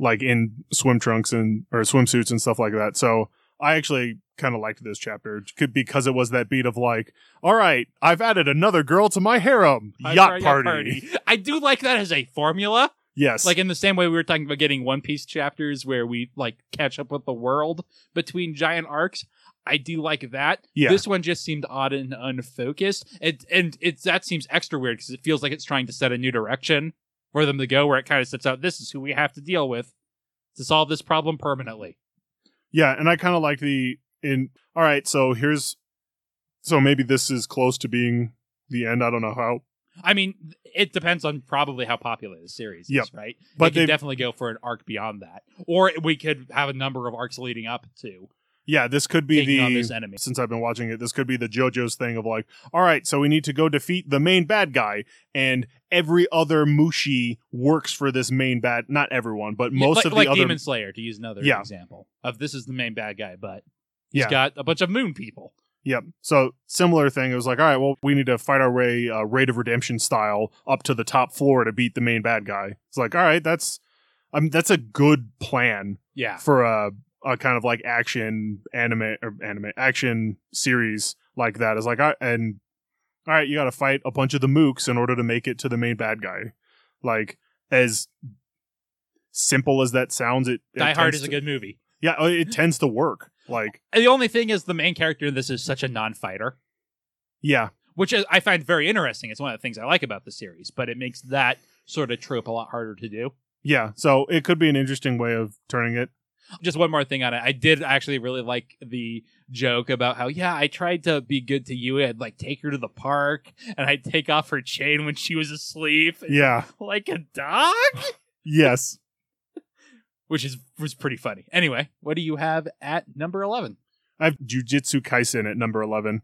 like in swim trunks and or swimsuits and stuff like that. So I actually kind of liked this chapter because it was that beat of like, all right, I've added another girl to my harem yacht sorry, party. I do like that as a formula. Yes, Like in the same way we were talking about getting One Piece chapters where we like catch up with the world between giant arcs. I do like that. Yeah. This one just seemed odd and unfocused. It and it's that seems extra weird because it feels like it's trying to set a new direction for them to go where it kind of sets out this is who we have to deal with to solve this problem permanently. Yeah, and I kind of like the in. All right, so here's, so maybe this is close to being the end. I don't know how, I mean, it depends on probably how popular the series Yep. is, right? But they could definitely go for an arc beyond that, or we could have a number of arcs leading up to yeah, this could be the. enemy. Since I've been watching it, this could be the JoJo's thing of like, all right, so we need to go defeat the main bad guy, and every other Mushi works for this main bad. Not everyone, but most like, of the like other. Demon Slayer, to use another Yeah. example of this is the main bad guy, but he's Yeah. got a bunch of moon people. Yep. So similar thing. It was like, all right, well, we need to fight our way, uh, Raid of Redemption style, up to the top floor to beat the main bad guy. It's like, all right, that's, I mean, that's a good plan Yeah, for a, a kind of like action anime or anime action series like that. Is like, I and all right, you got to fight a bunch of the mooks in order to make it to the main bad guy. Like as simple as that sounds, it, it Die Hard is a to- good movie. Yeah, uh, it tends to work. Like, the only thing is, the main character in this is such a non-fighter, yeah, which is, I find very interesting. It's one of the things I like about the series, but it makes that sort of trope a lot harder to do. yeah. So it could be an interesting way of turning it. Just one more thing on it. I did actually really like the joke about how, yeah, I tried to be good to you. I'd like take her to the park and I'd take off her chain when she was asleep. Yeah. Like a dog? Yes. Which is was pretty funny. Anyway, what do you have at number 11? I have Jujutsu Kaisen at number 11.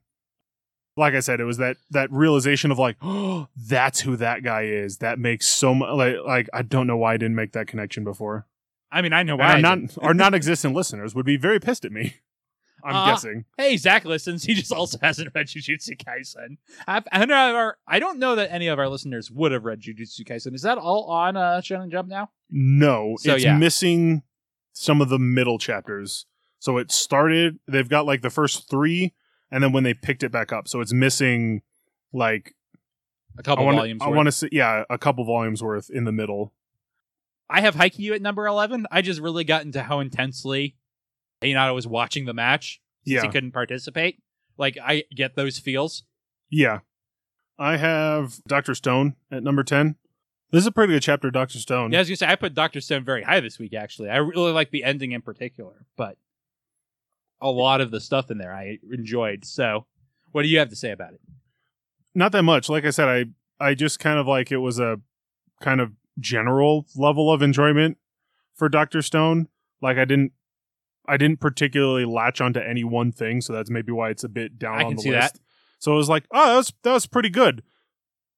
Like I said, it was that that realization of like, oh, that's who that guy is. That makes so much like like I don't know why I didn't make that connection before. I mean, I know why. I I'm not our non-existent listeners would be very pissed at me. I'm Uh, guessing. Hey, Zach listens. He just also hasn't read Jujutsu Kaisen. I've, I, don't know, our, I don't know that any of our listeners would have read Jujutsu Kaisen. Is that all on uh, Shonen Jump now? No, So, it's yeah. missing some of the middle chapters. So it started. They've got like the first three, and then when they picked it back up, so it's missing like A couple I want volumes. I want to say yeah, a couple volumes worth in the middle. I have Haikyuu at number 11. I just really got into how intensely Hinata was watching the match Yeah. he couldn't participate. Like, I get those feels. Yeah. I have Doctor Stone at number ten. This is a pretty good chapter, Doctor Stone. Yeah, as you say, I put Dr. Stone very high this week, actually. I really like the ending in particular, but a lot of the stuff in there I enjoyed. So, what do you have to say about it? Not that much. Like I said, I I just kind of like it was a kind of general level of enjoyment for Doctor Stone. Like I didn't I didn't particularly latch onto any one thing, so that's maybe why it's a bit down I on the list. that. So it was like, oh, that was that was pretty good.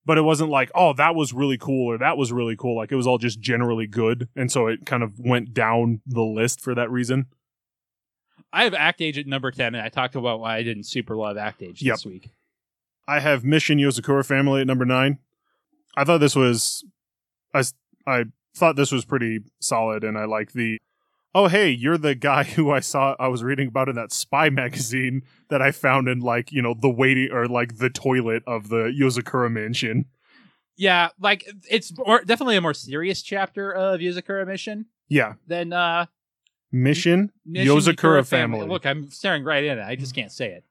But it wasn't like, oh, that was really cool or that was really cool. Like it was all just generally good. And so it kind of went down the list for that reason. I have Act Age at number 10, and I talked about why I didn't super love Act Age Yep. this week. I have Mission Yozakura Family at number nine. I thought this was, I, I thought this was pretty solid, and I like the, oh hey, you're the guy who I saw I was reading about in that spy magazine that I found in like you know the waiting or like the toilet of the Yozakura mansion. Yeah, like it's more, definitely a more serious chapter of yozakura Mission Yeah, then uh Mission, Mission Yozakura Yukura Family. Look, I'm staring right in it. I just can't say it.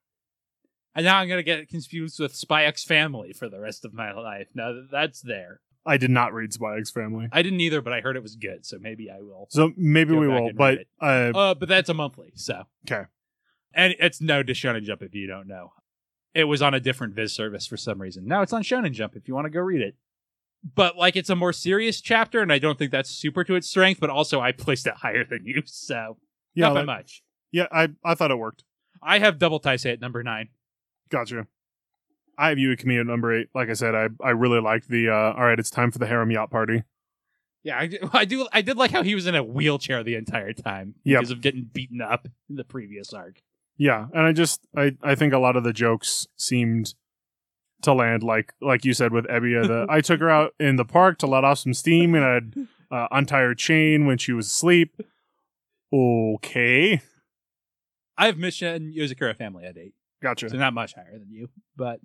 And now I'm gonna get confused with Spy X Family for the rest of my life. Now that that's there. I did not read X Family. I didn't either, but I heard it was good, so maybe I will. So maybe we will. But uh, Uh, but that's a monthly, so 'Kay. And it's no to Shonen Jump if you don't know. It was on a different Viz service for some reason. Now it's on Shonen Jump if you want to go read it. But like it's a more serious chapter, and I don't think that's super to its strength. But also, I placed it higher than you, so yeah, not by much. yeah, I I thought it worked. I have Double Taisei at number nine. Gotcha. I have you at at number eight. Like I said, I I really like the. uh All right, it's time for the harem yacht party. Yeah, I, do- I do. I did like how he was in a wheelchair the entire time Yep. because of getting beaten up in the previous arc. Yeah, and I just I I think a lot of the jokes seemed to land like like you said with Ebbia. The I took her out in the park to let off some steam and I'd uh, untie her chain when she was asleep. Okay, I have Mission Yozakura family at eight, gotcha. so not much higher than you. But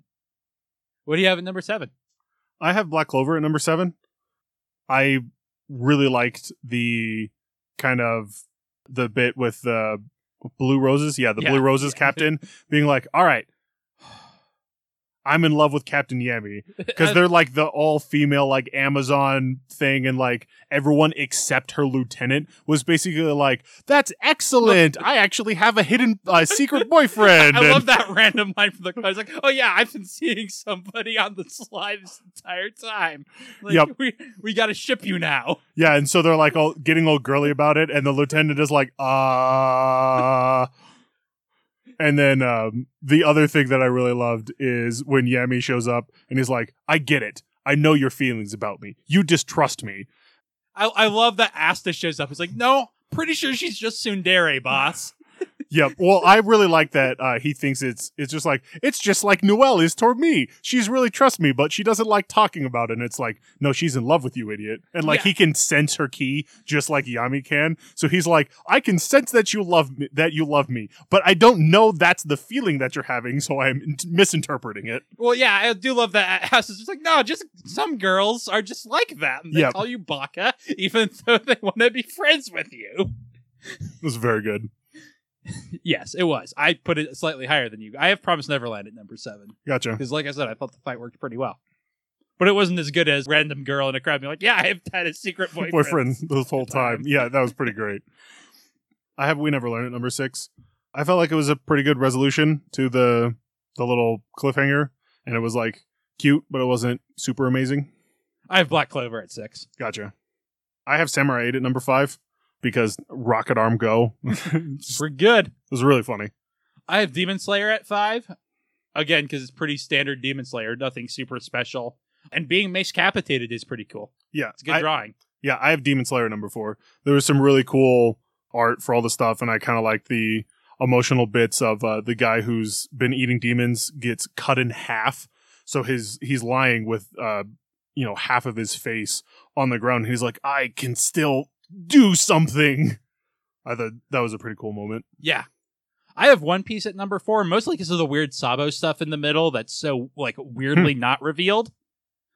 what do you have at number seven? I have Black Clover at number seven. I really liked the kind of the bit with the blue roses. Yeah, the Yeah, blue roses captain being like, "All right, I'm in love with Captain Yami." because they're like the all female like Amazon thing, and like everyone except her lieutenant was basically like, "That's excellent! I actually have a hidden uh, secret boyfriend." I And- love that random line from the car. It's like, oh yeah, I've been seeing somebody on the slide this entire time. Like, Yep. We we got to ship you now. yeah, and so they're like all getting all girly about it, and the lieutenant is like, "Uh." And then um, the other thing that I really loved is when Yami shows up and he's like, "I get it. I know your feelings about me. You distrust me." I I love that Asta shows up. He's like, no, pretty sure she's just Tsundere, boss. Yep. Well, I really like that. Uh, he thinks it's it's just like it's just like Noelle is toward me. She's really trust me, but she doesn't like talking about it. And it's like, no, she's in love with you, idiot. And like Yeah. he can sense her ki just like Yami can. So he's like, I can sense that you love me, that you love me, but I don't know that's the feeling that you're having. So I'm in- misinterpreting it. Well, yeah, I do love that Asta's just like, no, just some girls are just like that. And they Yep. call you Baka, even though they want to be friends with you. It was very good. Yes, it was. I put it slightly higher than you. I have Promised Neverland at number seven. Gotcha. Because, like I said, I thought the fight worked pretty well. But it wasn't as good as random girl in a crowd being like, "Yeah, I've had a secret boyfriend." Boyfriend this whole time. Yeah, that was pretty great. I have We Never Learn at number six. I felt like it was a pretty good resolution to the the little cliffhanger, and it was like cute, but it wasn't super amazing. I have Black Clover at six. Gotcha. I have Samurai 8 at number five because Rocket Arm Go. it We're good. It was really funny. I have Demon Slayer at five. Again, because it's pretty standard Demon Slayer, nothing super special. And being mace capitated is pretty cool. Yeah. It's a good I, drawing. yeah, I have Demon Slayer number four. There was some really cool art for all the stuff, and I kind of like the emotional bits of uh, the guy who's been eating demons gets cut in half. So his he's lying with uh you know half of his face on the ground. He's like, I can still do something. I thought that was a pretty cool moment. Yeah. I have One Piece at number four, mostly because of the weird Sabo stuff in the middle that's so like weirdly not revealed.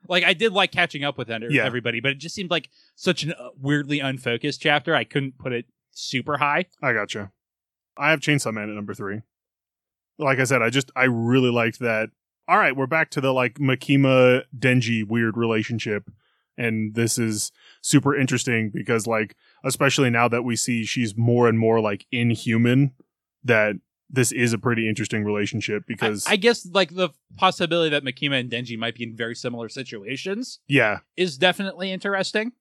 Like I did like catching up with ender- Yeah. everybody, but it just seemed like such an uh, weirdly unfocused chapter. I couldn't put it super high. I gotcha. I have Chainsaw Man at number three. Like I said, I just I really liked that. All right, we're back to the like Makima Denji weird relationship, and this is super interesting because like especially now that we see she's more and more like inhuman, that this is a pretty interesting relationship because I, I guess like the possibility that Makima and Denji might be in very similar situations yeah is definitely interesting.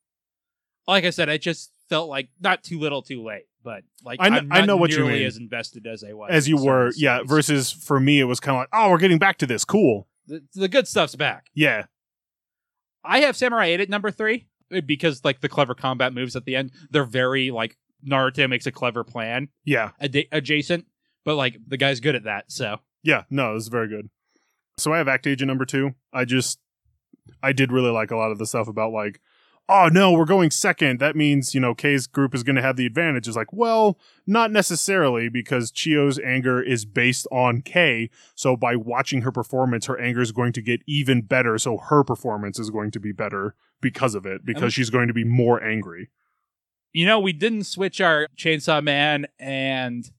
Like I said, I just felt like not too little, too late, but like I kn- I'm I know what you nearly mean. as invested as I was as you were yeah versus for me it was kind of like oh we're getting back to this cool the, the good stuff's back. yeah I have Samurai 8 at number three because like the clever combat moves at the end, they're very like Naruto makes a clever plan yeah ad- adjacent, but like the guy's good at that. So Yeah, no, this is very good. So I have Act Age at number two. I just, I did really like a lot of the stuff about like, oh no, we're going second. That means you know Kay's group is going to have the advantage. It's like, well, not necessarily because Chio's anger is based on Kay. So by watching her performance, her anger is going to get even better. So her performance is going to be better because of it because she's going to be more angry. you know we didn't switch our Chainsaw Man and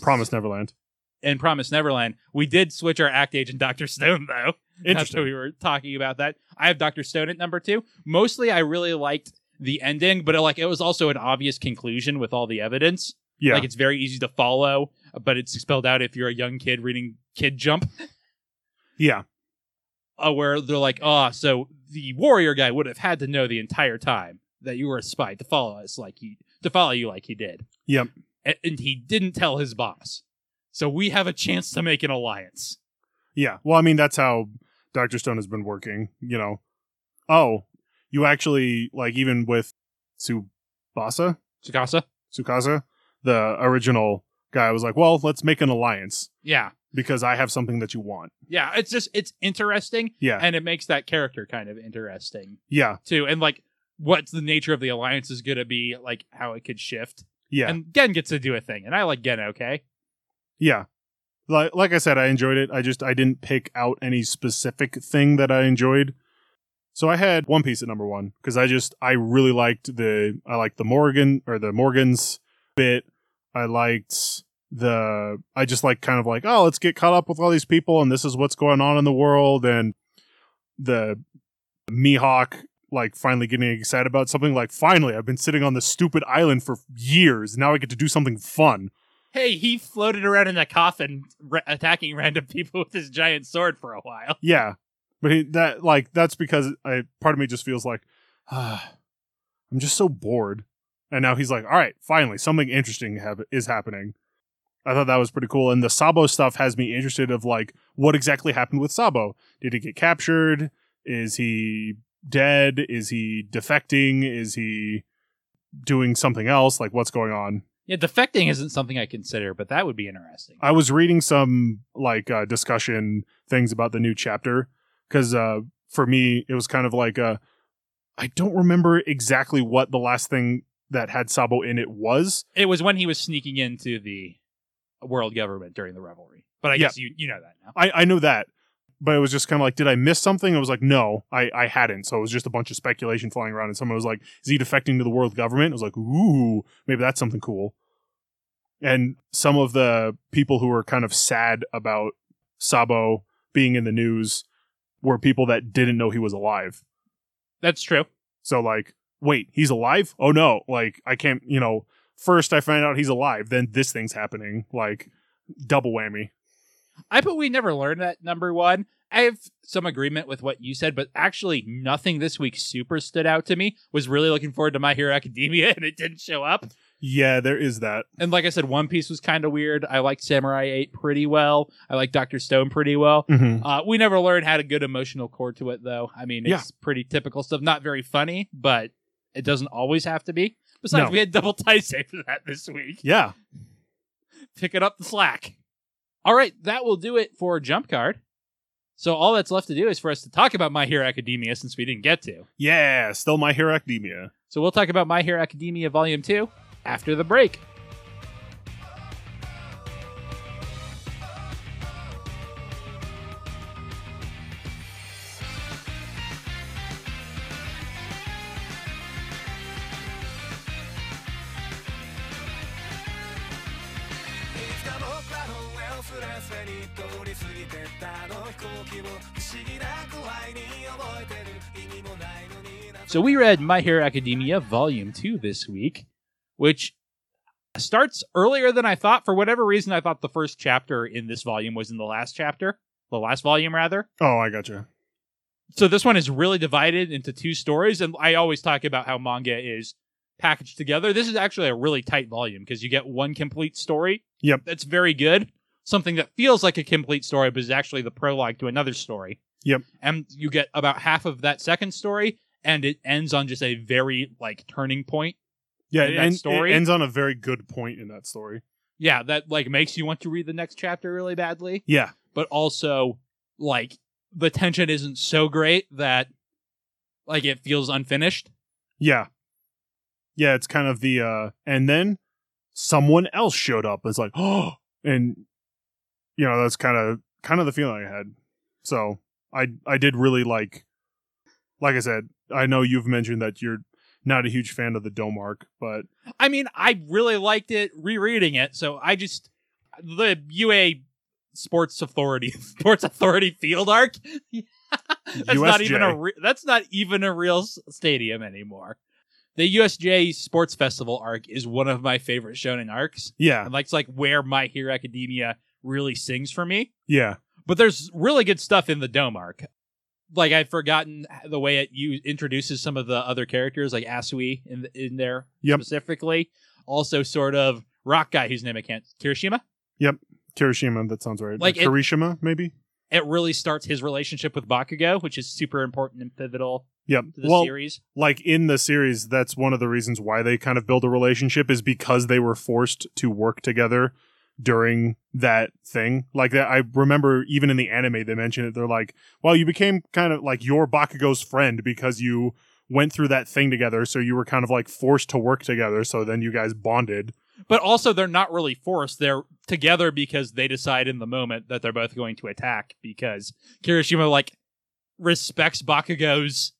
Promise Neverland. and Promise Neverland. We did switch our Act Age and Doctor Stone though. Interesting. we were talking about that. I have Doctor Stone at number two. Mostly, I really liked the ending, but like it was also an obvious conclusion with all the evidence. yeah. Like it's very easy to follow, but it's spelled out if you're a young kid reading Kid Jump, yeah. uh, where they're like, oh, so the warrior guy would have had to know the entire time that you were a spy to follow us like he to follow you like he did. Yep. A- and he didn't tell his boss. So we have a chance to make an alliance. Yeah. Well, I mean, that's how Dr. Stone has been working, you know. Oh, you actually, like, even with Tsubasa, Tsukasa? Tsukasa, the original guy was like, well, let's make an alliance Yeah. because I have something that you want. Yeah. It's just it's interesting Yeah. and it makes that character kind of interesting yeah. too. And like what's the nature of the alliance is gonna be, like how it could shift. Yeah. And Gen gets to do a thing. And I like Gen okay. yeah. Like, like I said, I enjoyed it. I just, I didn't pick out any specific thing that I enjoyed. So I had One Piece at number one because I just, I really liked the, I liked the Morgan or the Morgans bit. I liked the, I just like kind of like, oh, let's get caught up with all these people and this is what's going on in the world. And the Mihawk, like finally getting excited about something like, finally, I've been sitting on this stupid island for years. Now I get to do something fun. Hey, he floated around in a coffin attacking random people with his giant sword for a while. Yeah, but he, that like that's because I part of me just feels like I'm just so bored. And now he's like, all right, finally something interesting have, is happening. I thought that was pretty cool, and the Sabo stuff has me interested of like what exactly happened with Sabo. Did he get captured? Is he dead? Is he defecting? Is he doing something else? Like what's going on? Yeah, defecting isn't something I consider, but that would be interesting. I was reading some like uh, discussion things about the new chapter because uh, for me it was kind of like uh, I don't remember exactly what the last thing that had Sabo in it was. It was when he was sneaking into the world government during the Reverie. But I Yeah. guess you you know that now. I I know that, but it was just kind of like, did I miss something? I was like, no, I I hadn't. So it was just a bunch of speculation flying around, and someone was like, is he defecting to the world government? I was like, ooh, maybe that's something cool. And some of the people who were kind of sad about Sabo being in the news were people that didn't know he was alive. That's true. So like, wait, he's alive? Oh no, like I can't, you know, first I find out he's alive, then this thing's happening. Like double whammy. I bet we never learned that number one. I have some agreement with what you said, but actually nothing this week super stood out to me. Was really looking forward to My Hero Academia and it didn't show up. Yeah, there is that. And like I said, One Piece was kind of weird. I liked Samurai 8 pretty well. I like Doctor Stone pretty well. Mm-hmm. Uh, we never learned had a good emotional core to it, though. I mean, it's Yeah. pretty typical stuff. Not very funny, but it doesn't always have to be. Besides, No. we had double Taisei for that this week. Yeah. Picking up the slack. All right, that will do it for Jump Card. So all that's left to do is for us to talk about My Hero Academia since we didn't get to. Yeah, still My Hero Academia. So we'll talk about My Hero Academia Volume 2 after the break. So we read My Hero Academia Volume 2 this week, which starts earlier than I thought. For whatever reason, I thought the first chapter in this volume was in the last chapter. The last volume, rather. Oh, I gotcha. So this one is really divided into two stories, and I always talk about how manga is packaged together. This is actually a really tight volume because you get one complete story. Yep. That's very good. Something that feels like a complete story, but is actually the prologue to another story. Yep. And you get about half of that second story, and it ends on just a very like turning point. Yeah, In it, that en- story? it ends on a very good point in that story. Yeah, that like makes you want to read the next chapter really badly. Yeah. but also like the tension isn't so great that like it feels unfinished. Yeah. Yeah, it's kind of the uh and then someone else showed up. It's like, oh and you know, that's kind of kind of the feeling I had. So I I did really like like I said, I know you've mentioned that you're not a huge fan of the dome arc, but I mean, I really liked it rereading it, so I just the UA Sports Authority Sports Authority Field Arc. that's not even a USJ. re- that's not even a real stadium anymore. The USJ Sports Festival arc is one of my favorite shonen arcs, Yeah, and like it's like where My Hero Academia really sings for me. yeah, But there's really good stuff in the Dome arc. Like I'd forgotten the way it you introduces some of the other characters, like Asui in the, in there Yep. specifically. Also, sort of rock guy whose name I can't Kirishima. Yep, Kirishima. That sounds right. Like it- Kirishima, maybe. It really starts his relationship with Bakugo, which is super important and pivotal Yep. to the Well, series. like in the series, that's one of the reasons why they kind of build a relationship is because they were forced to work together during that thing. Like that, I remember even in the anime they mention it. They're like, "Well, you became kind of like your Bakugo's friend because you went through that thing together. So you were kind of like forced to work together. So then you guys bonded." But also, they're not really forced. They're together because they decide in the moment that they're both going to attack because Kirishima, like, respects Bakugo's,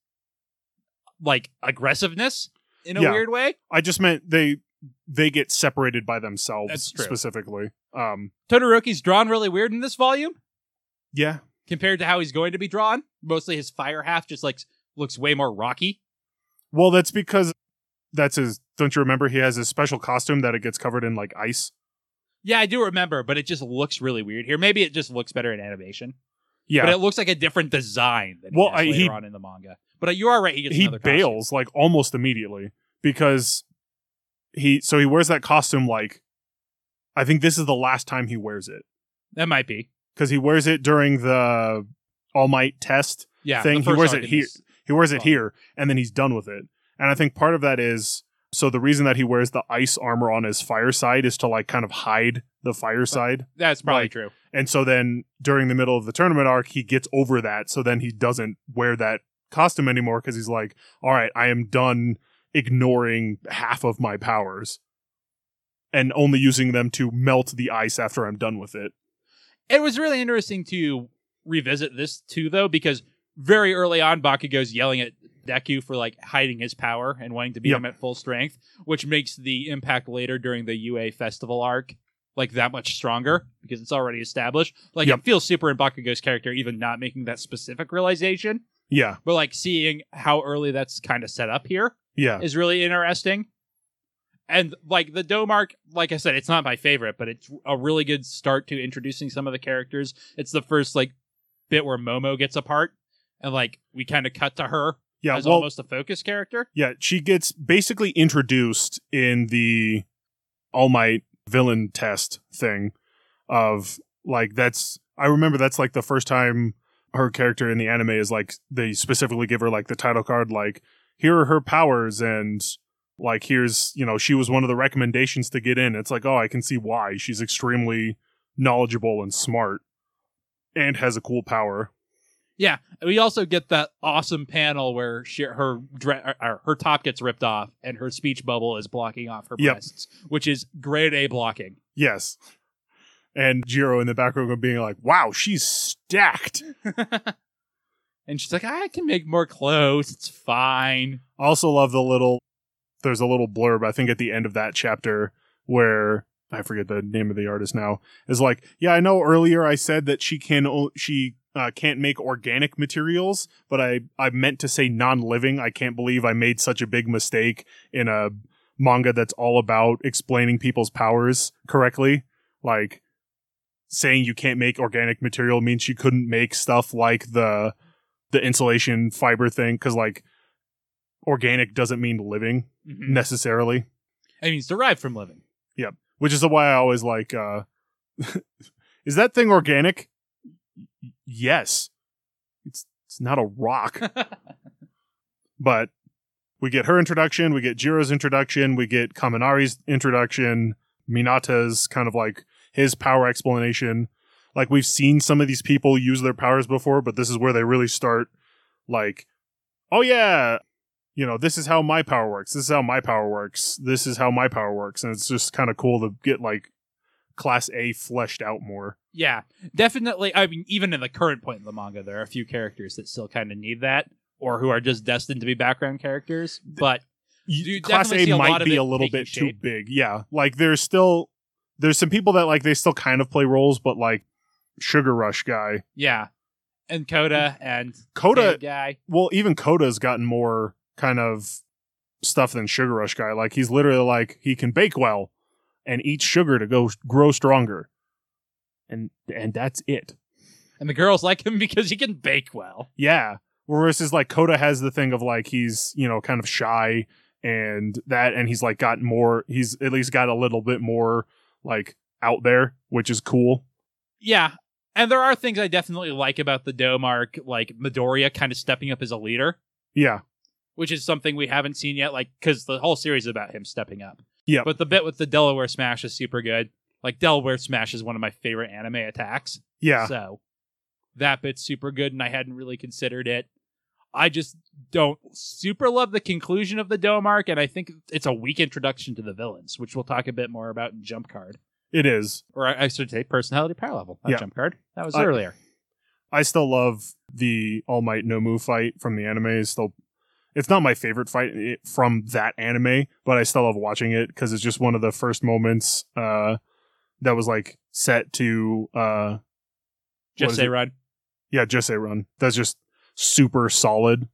like, aggressiveness in a Yeah. weird way. I just meant they they get separated by themselves That's true. specifically. Um, Todoroki's drawn really weird in this volume yeah, compared to how he's going to be drawn. Mostly his fire half just, like, looks way more rocky. well, that's because that's his. Don't you remember he has his special costume that it gets covered in like ice? Yeah, I do remember, but it just looks really weird here. Maybe it just looks better in animation. Yeah, But it looks like a different design than Well, he has I- later he- on in the manga. But uh, you are right. He gets he another costume. bails like almost immediately because he so he wears that costume like I think this is the last time he wears it That might be. because he wears it during the All Might test. Yeah. Thing, he wears it here. He wears it Oh. here and then he's done with it. And I think part of that is so the reason that he wears the ice armor on his fire side is to like kind of hide the fire side. That's probably Like, true. And so then during the middle of the tournament arc, he gets over that. So then he doesn't wear that costume anymore because he's like, all right, I am done ignoring half of my powers and only using them to melt the ice after I'm done with it. It was really interesting to revisit this too, though, because very early on, Bakugo's yelling at Deku for like hiding his power and wanting to beat Yep. him at full strength, which makes the impact later during the UA festival arc like that much stronger because it's already established. Like Yep. it feels super in Bakugo's character, even not making that specific realization, Yeah. but like seeing how early that's kind of set up here Yeah. is really interesting. And like the Dome arc, like I said, it's not my favorite, but it's a really good start to introducing some of the characters. It's the first like bit where Momo gets apart, and like we kind of cut to her Yeah. as Well, almost a focus character. yeah. She gets basically introduced in the All Might villain test thing of like, that's, I remember that's like the first time her character in the anime is like, they specifically give her like the title card, like, here are her powers and like here's you know she was one of the recommendations to get in. It's like oh i can see why. She's extremely knowledgeable and smart and has a cool power. Yeah, we also get that awesome panel where she, her her top gets ripped off and her speech bubble is blocking off her Yep. breasts, which is grade A blocking. yes. And jiro in the background being like wow she's stacked and she's like, I can make more clothes. It's fine. Also love the little there's a little blurb I think at the end of that chapter where I forget the name of the artist now is like yeah I know earlier I said that she can she uh, can't make organic materials but I I meant to say non-living I can't believe I made such a big mistake in a manga that's all about explaining people's powers correctly like saying you can't make organic material means you couldn't make stuff like the the insulation fiber thing because like organic doesn't mean living Mhm. necessarily I mean, it's derived from living. Yep. Which is why i always like uh is that thing organic Y- yes it's it's not a rock but we get her introduction we get jiro's introduction we get kaminari's introduction mineta's kind of like his power explanation like we've seen some of these people use their powers before but this is where they really start like oh yeah you know this is how my power works this is how my power works this is how my power works and it's just kind of cool to get like class a fleshed out more Yeah, definitely. I mean, even in the current point in the manga, there are a few characters that still kind of need that, or who are just destined to be background characters. But you class A a might be a little bit too big. Yeah, like there's still there's some people that like they still kind of play roles, but like Sugar Rush guy. Yeah. And Koda and Koda, guy. well, even Koda's gotten more kind of stuff than Sugar Rush guy. Like he's literally like he can bake well and eat sugar to go grow stronger, and and that's it. And the girls like him because he can bake well. Yeah. Whereas like Koda has the thing of like he's you know kind of shy and that, and he's like got more. He's at least got a little bit more like out there, which is cool. Yeah. And there are things I definitely like about the Dome arc, like Midoriya kind of stepping up as a leader, Yeah. which is something we haven't seen yet, like, because the whole series is about him stepping up. Yeah. But the bit with the Delaware Smash is super good. Like, Delaware Smash is one of my favorite anime attacks. Yeah. So that bit's super good, and I hadn't really considered it. I just don't super love the conclusion of the Dome arc, and I think it's a weak introduction to the villains, which we'll talk a bit more about in Jump Card. It is. Or I I should say personality power level, not Yeah. Jump Card. That was I- earlier. I still love the All Might Nomu fight from the anime. It's still, it's not my favorite fight i- from that anime, but I still love watching it because it's just one of the first moments uh, that was like set to, uh, Just is say it? yeah, just say run. That's just super solid,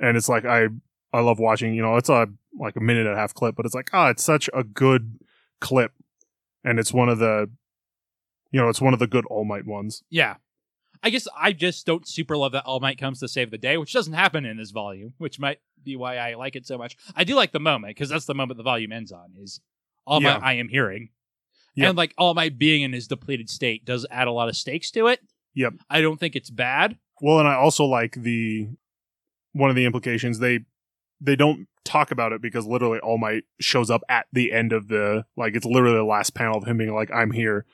and it's like I I love watching. You know, it's a like a minute and a half clip, but it's like ah, it's such a good clip, and it's one of the, you know, it's one of the good All Might ones. Yeah. I guess I just don't super love that All Might comes to save the day, which doesn't happen in this volume, which might be why I like it so much. I do like the moment because that's the moment the volume ends on is All Yeah. Might I am hearing. Yep. And like All Might being in his depleted state does add a lot of stakes to it. Yep. I don't think it's bad. Well, and I also like the one of the implications they they don't talk about it because literally All Might shows up at the end of the like it's literally the last panel of him being like I'm here.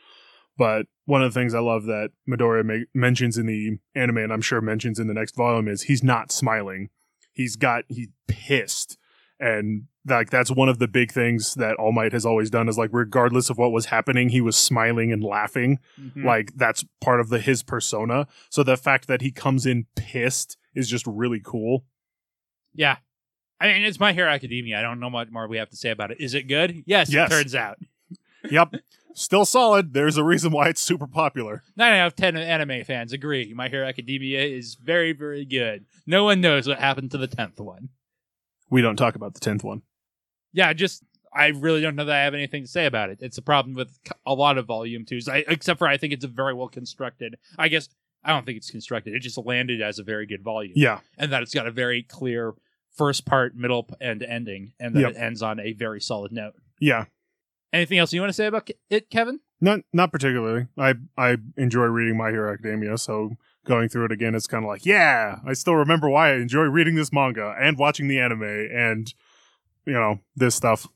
But one of the things I love that Midoriya ma- mentions in the anime, and I'm sure mentions in the next volume, is he's not smiling. He's got he's pissed, and like that's one of the big things that All Might has always done is like regardless of what was happening, he was smiling and laughing Mhm. like that's part of the his persona so the fact that he comes in pissed is just really cool yeah. I mean, it's My Hero Academia. I don't know what more we have to say about it. Is it good? Yes, Yes. it turns out. yep still solid there's a reason why it's super popular Nine out of ten anime fans agree. My Hero Academia is very, very good. No one knows what happened to the tenth one. we don't talk about the 10th one yeah, just I really don't know that I have anything to say about it. It's a problem with c- a lot of volume twos, I, except for I think it's a very well constructed. I guess I don't think it's constructed. It just landed as a very good volume, yeah and that it's got a very clear first part, middle, and ending, and that Yep. it ends on a very solid note. yeah Anything else you want to say about it, Kevin? not not particularly i i enjoy reading my hero academia so going through it again it's kind of like yeah i still remember why i enjoy reading this manga and watching the anime and you know this stuff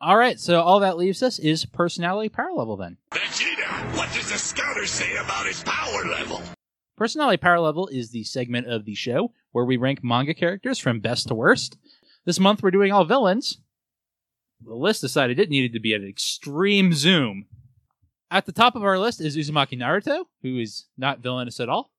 All right, so all that leaves us is personality power level then. Vegeta, what does the scouter say about his power level? Personality Power Level is the segment of the show where we rank manga characters from best to worst. This month we're doing all villains. The list decided it needed to be an extreme zoom. At the top of our list is Uzumaki Naruto, who is not villainous at all.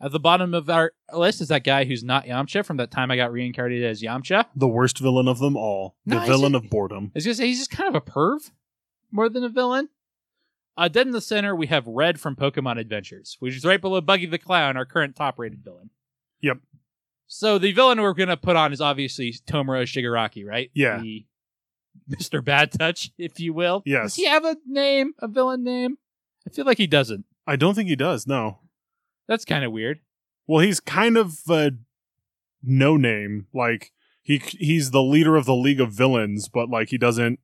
At the bottom of our list is that guy who's not Yamcha from that time I got reincarnated as Yamcha. the worst villain of them all No, the villain of boredom I was gonna say he's just kind of a perv more than a villain. Uh, dead in the center, we have Red from Pokemon Adventures, which is right below Buggy the Clown, our current top-rated villain. Yep. So the villain we're gonna put on is obviously Tomura Shigaraki, right? Yeah. The Mr. Bad Touch, if you will. Yes. Does he have a name, a villain name? I feel like he doesn't. i don't think he does no That's kind of weird. Well, he's kind of a no name. Like he he's the leader of the League of Villains, but like he doesn't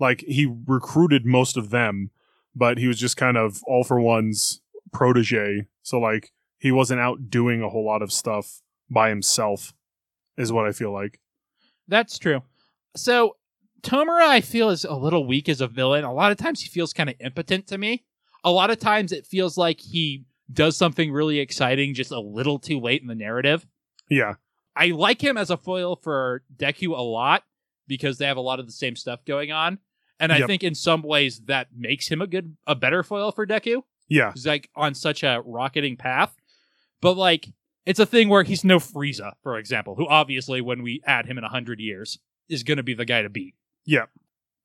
like he recruited most of them, but he was just kind of all for one's protege. So like he wasn't out doing a whole lot of stuff by himself, is what I feel like. That's true. So Tomura, I feel, is a little weak as a villain. A lot of times he feels kind of impotent to me. A lot of times it feels like he does something really exciting just a little too late in the narrative. Yeah, I like him as a foil for Deku a lot because they have a lot of the same stuff going on. And I Yep. think in some ways that makes him a good, a better foil for Deku. yeah, He's like on such a rocketing path. But like, it's a thing where he's no Frieza, for example, who obviously, when we add him in a hundred years, is going to be the guy to beat. yeah,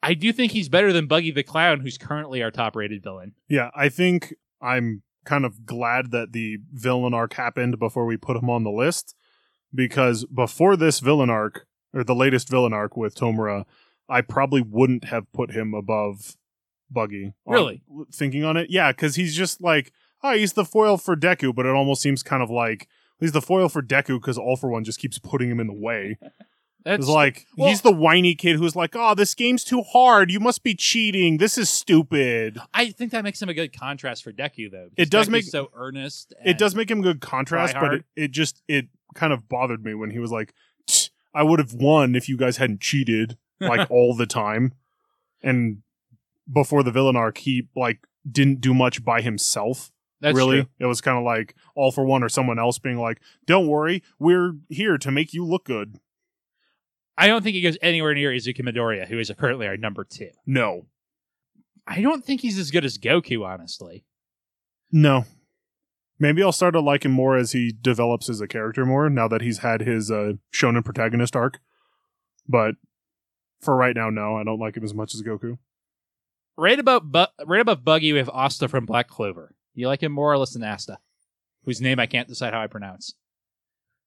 I do think he's better than Buggy the Clown, who's currently our top rated villain. yeah. I think I'm kind of glad that the villain arc happened before we put him on the list because before this villain arc or the latest villain arc with Tomura, I probably wouldn't have put him above Buggy. on- Really? thinking on it, yeah, because he's just like, oh, he's the foil for Deku, but it almost seems kind of like he's the foil for Deku because All for One just keeps putting him in the way. That's It's like well- he's the whiny kid who's like, "Oh, this game's too hard. You must be cheating. This is stupid." I think that makes him a good contrast for Deku, though. It does Deku's make- so earnest. It does make him good contrast, but it, it just it kind of bothered me when he was like, "I would have won if you guys hadn't cheated like all the time." And before the villain arc, he like didn't do much by himself. That's really, true. it was kind of like all for one or someone else being like, "Don't worry, we're here to make you look good." I don't think he goes anywhere near Izuku Midoriya, who is currently our number two. No, I don't think he's as good as Goku, honestly. No. Maybe I'll start to like him more as he develops as a character more now that he's had his uh, shonen protagonist arc. But for right now, no, I don't like him as much as Goku. Right about Bu- right above Buggy, we have Asta from Black Clover. You like him more or less than Asta, whose name I can't decide how I pronounce.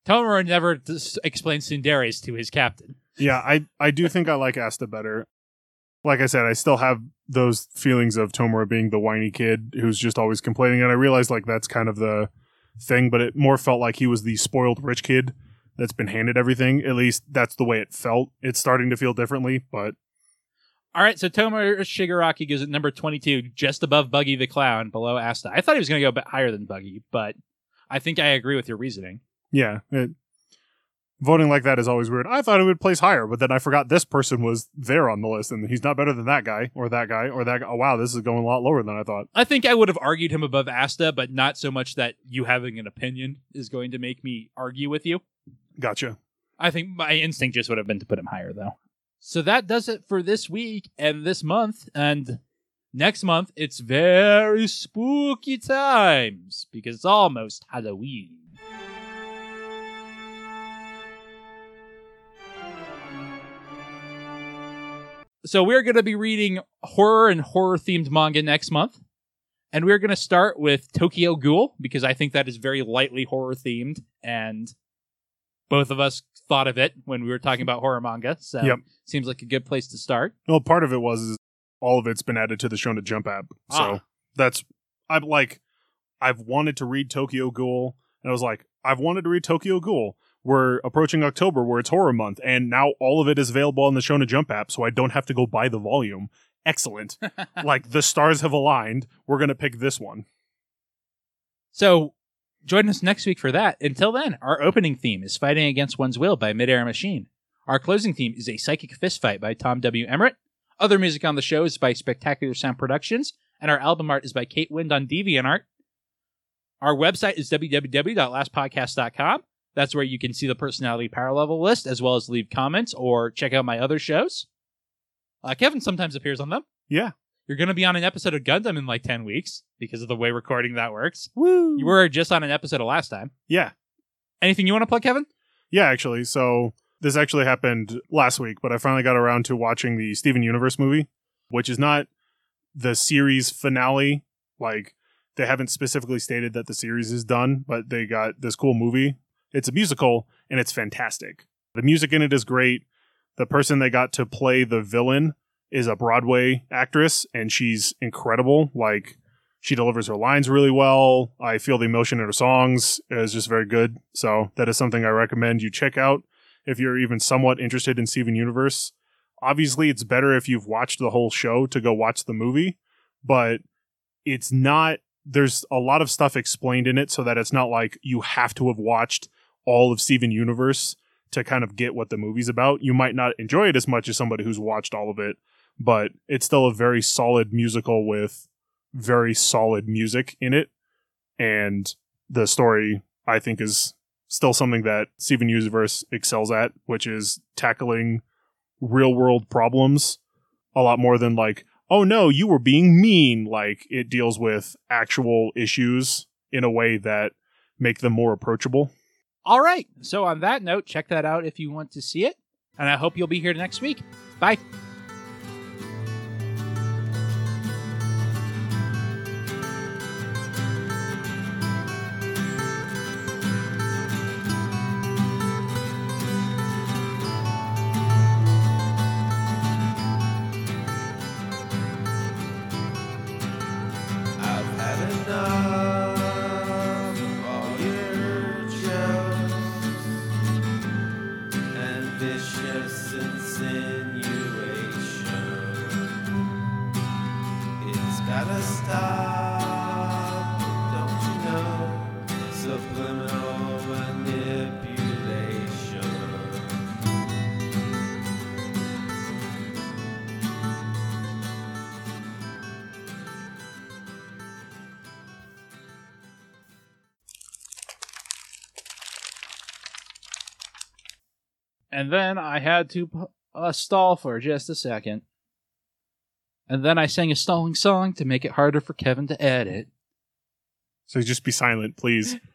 Tomura never dis- explains Cinderes to his captain. Yeah, I, I do think I like Asta better. Like I said, I still have those feelings of Tomura being the whiny kid who's just always complaining, and I realize like that's kind of the thing, but it more felt like he was the spoiled rich kid that's been handed everything. At least that's the way it felt. It's starting to feel differently, but All right, so Tomura Shigaraki goes at number 22, just above Buggy the Clown, below Asta. I thought he was going to go a bit higher than Buggy, but I think I agree with your reasoning. Yeah, it, voting like that is always weird. I thought it would place higher, but then I forgot this person was there on the list, and he's not better than that guy or that guy or that guy. Oh wow, this is going a lot lower than I thought. I think I would have argued him above Asta, but not so much that you having an opinion is going to make me argue with you. Gotcha. I think my instinct just would have been to put him higher, though. So that does it for this week and this month. And next month, it's very spooky times because it's almost Halloween. So we're going to be reading horror and horror themed manga next month. And we're going to start with Tokyo Ghoul because I think that is very lightly horror themed and both of us thought of it when we were talking about horror manga. So Yep. seems like a good place to start. Well, part of it was is all of it's been added to the Shonen Jump app, so Ah. that's I'm like I've wanted to read Tokyo Ghoul, and I was like I've wanted to read Tokyo Ghoul. We're approaching October where it's horror month, and now all of it is available on the Shonen Jump app, so I don't have to go buy the volume. Excellent. like the stars have aligned. We're gonna pick this one. So join us next week for that. Until then, our opening theme is Fighting Against One's Will by Midair Machine. Our closing theme is A Psychic Fistfight by Tom W. Emmerich. Other music on the show is by Spectacular Sound Productions, and our album art is by Kate Wind on DeviantArt. Our website is www.lastpodcast.com. That's where you can see the personality power level list, as well as leave comments or check out my other shows. Uh, Kevin sometimes appears on them. Yeah. You're going to be on an episode of Gundam in like 10 weeks because of the way recording that works. Woo. You were just on an episode of last time. yeah. Anything you want to plug, Kevin? Yeah, actually. So this actually happened last week, but I finally got around to watching the Steven Universe movie, which is not the series finale. Like they haven't specifically stated that the series is done, but they got this cool movie. It's a musical and it's fantastic. The music in it is great. The person they got to play the villain is a Broadway actress and she's incredible. Like she delivers her lines really well. I feel the emotion in her songs is just very good. So that is something I recommend you check out if you're even somewhat interested in Steven Universe. Obviously, it's better if you've watched the whole show to go watch the movie, but it's not. There's a lot of stuff explained in it so that it's not like you have to have watched all of Steven Universe to kind of get what the movie's about. You might not enjoy it as much as somebody who's watched all of it, but it's still a very solid musical with very solid music in it. And the story, I think, is still something that Steven Universe excels at, which is tackling real world problems a lot more than like, oh no, you were being mean. Like it deals with actual issues in a way that make them more approachable. All right. So, on that note, check that out if you want to see it. And I hope you'll be here next week. Bye. And then I had to uh, stall for just a second. And then I sang a stalling song to make it harder for Kevin to edit. So just be silent, please.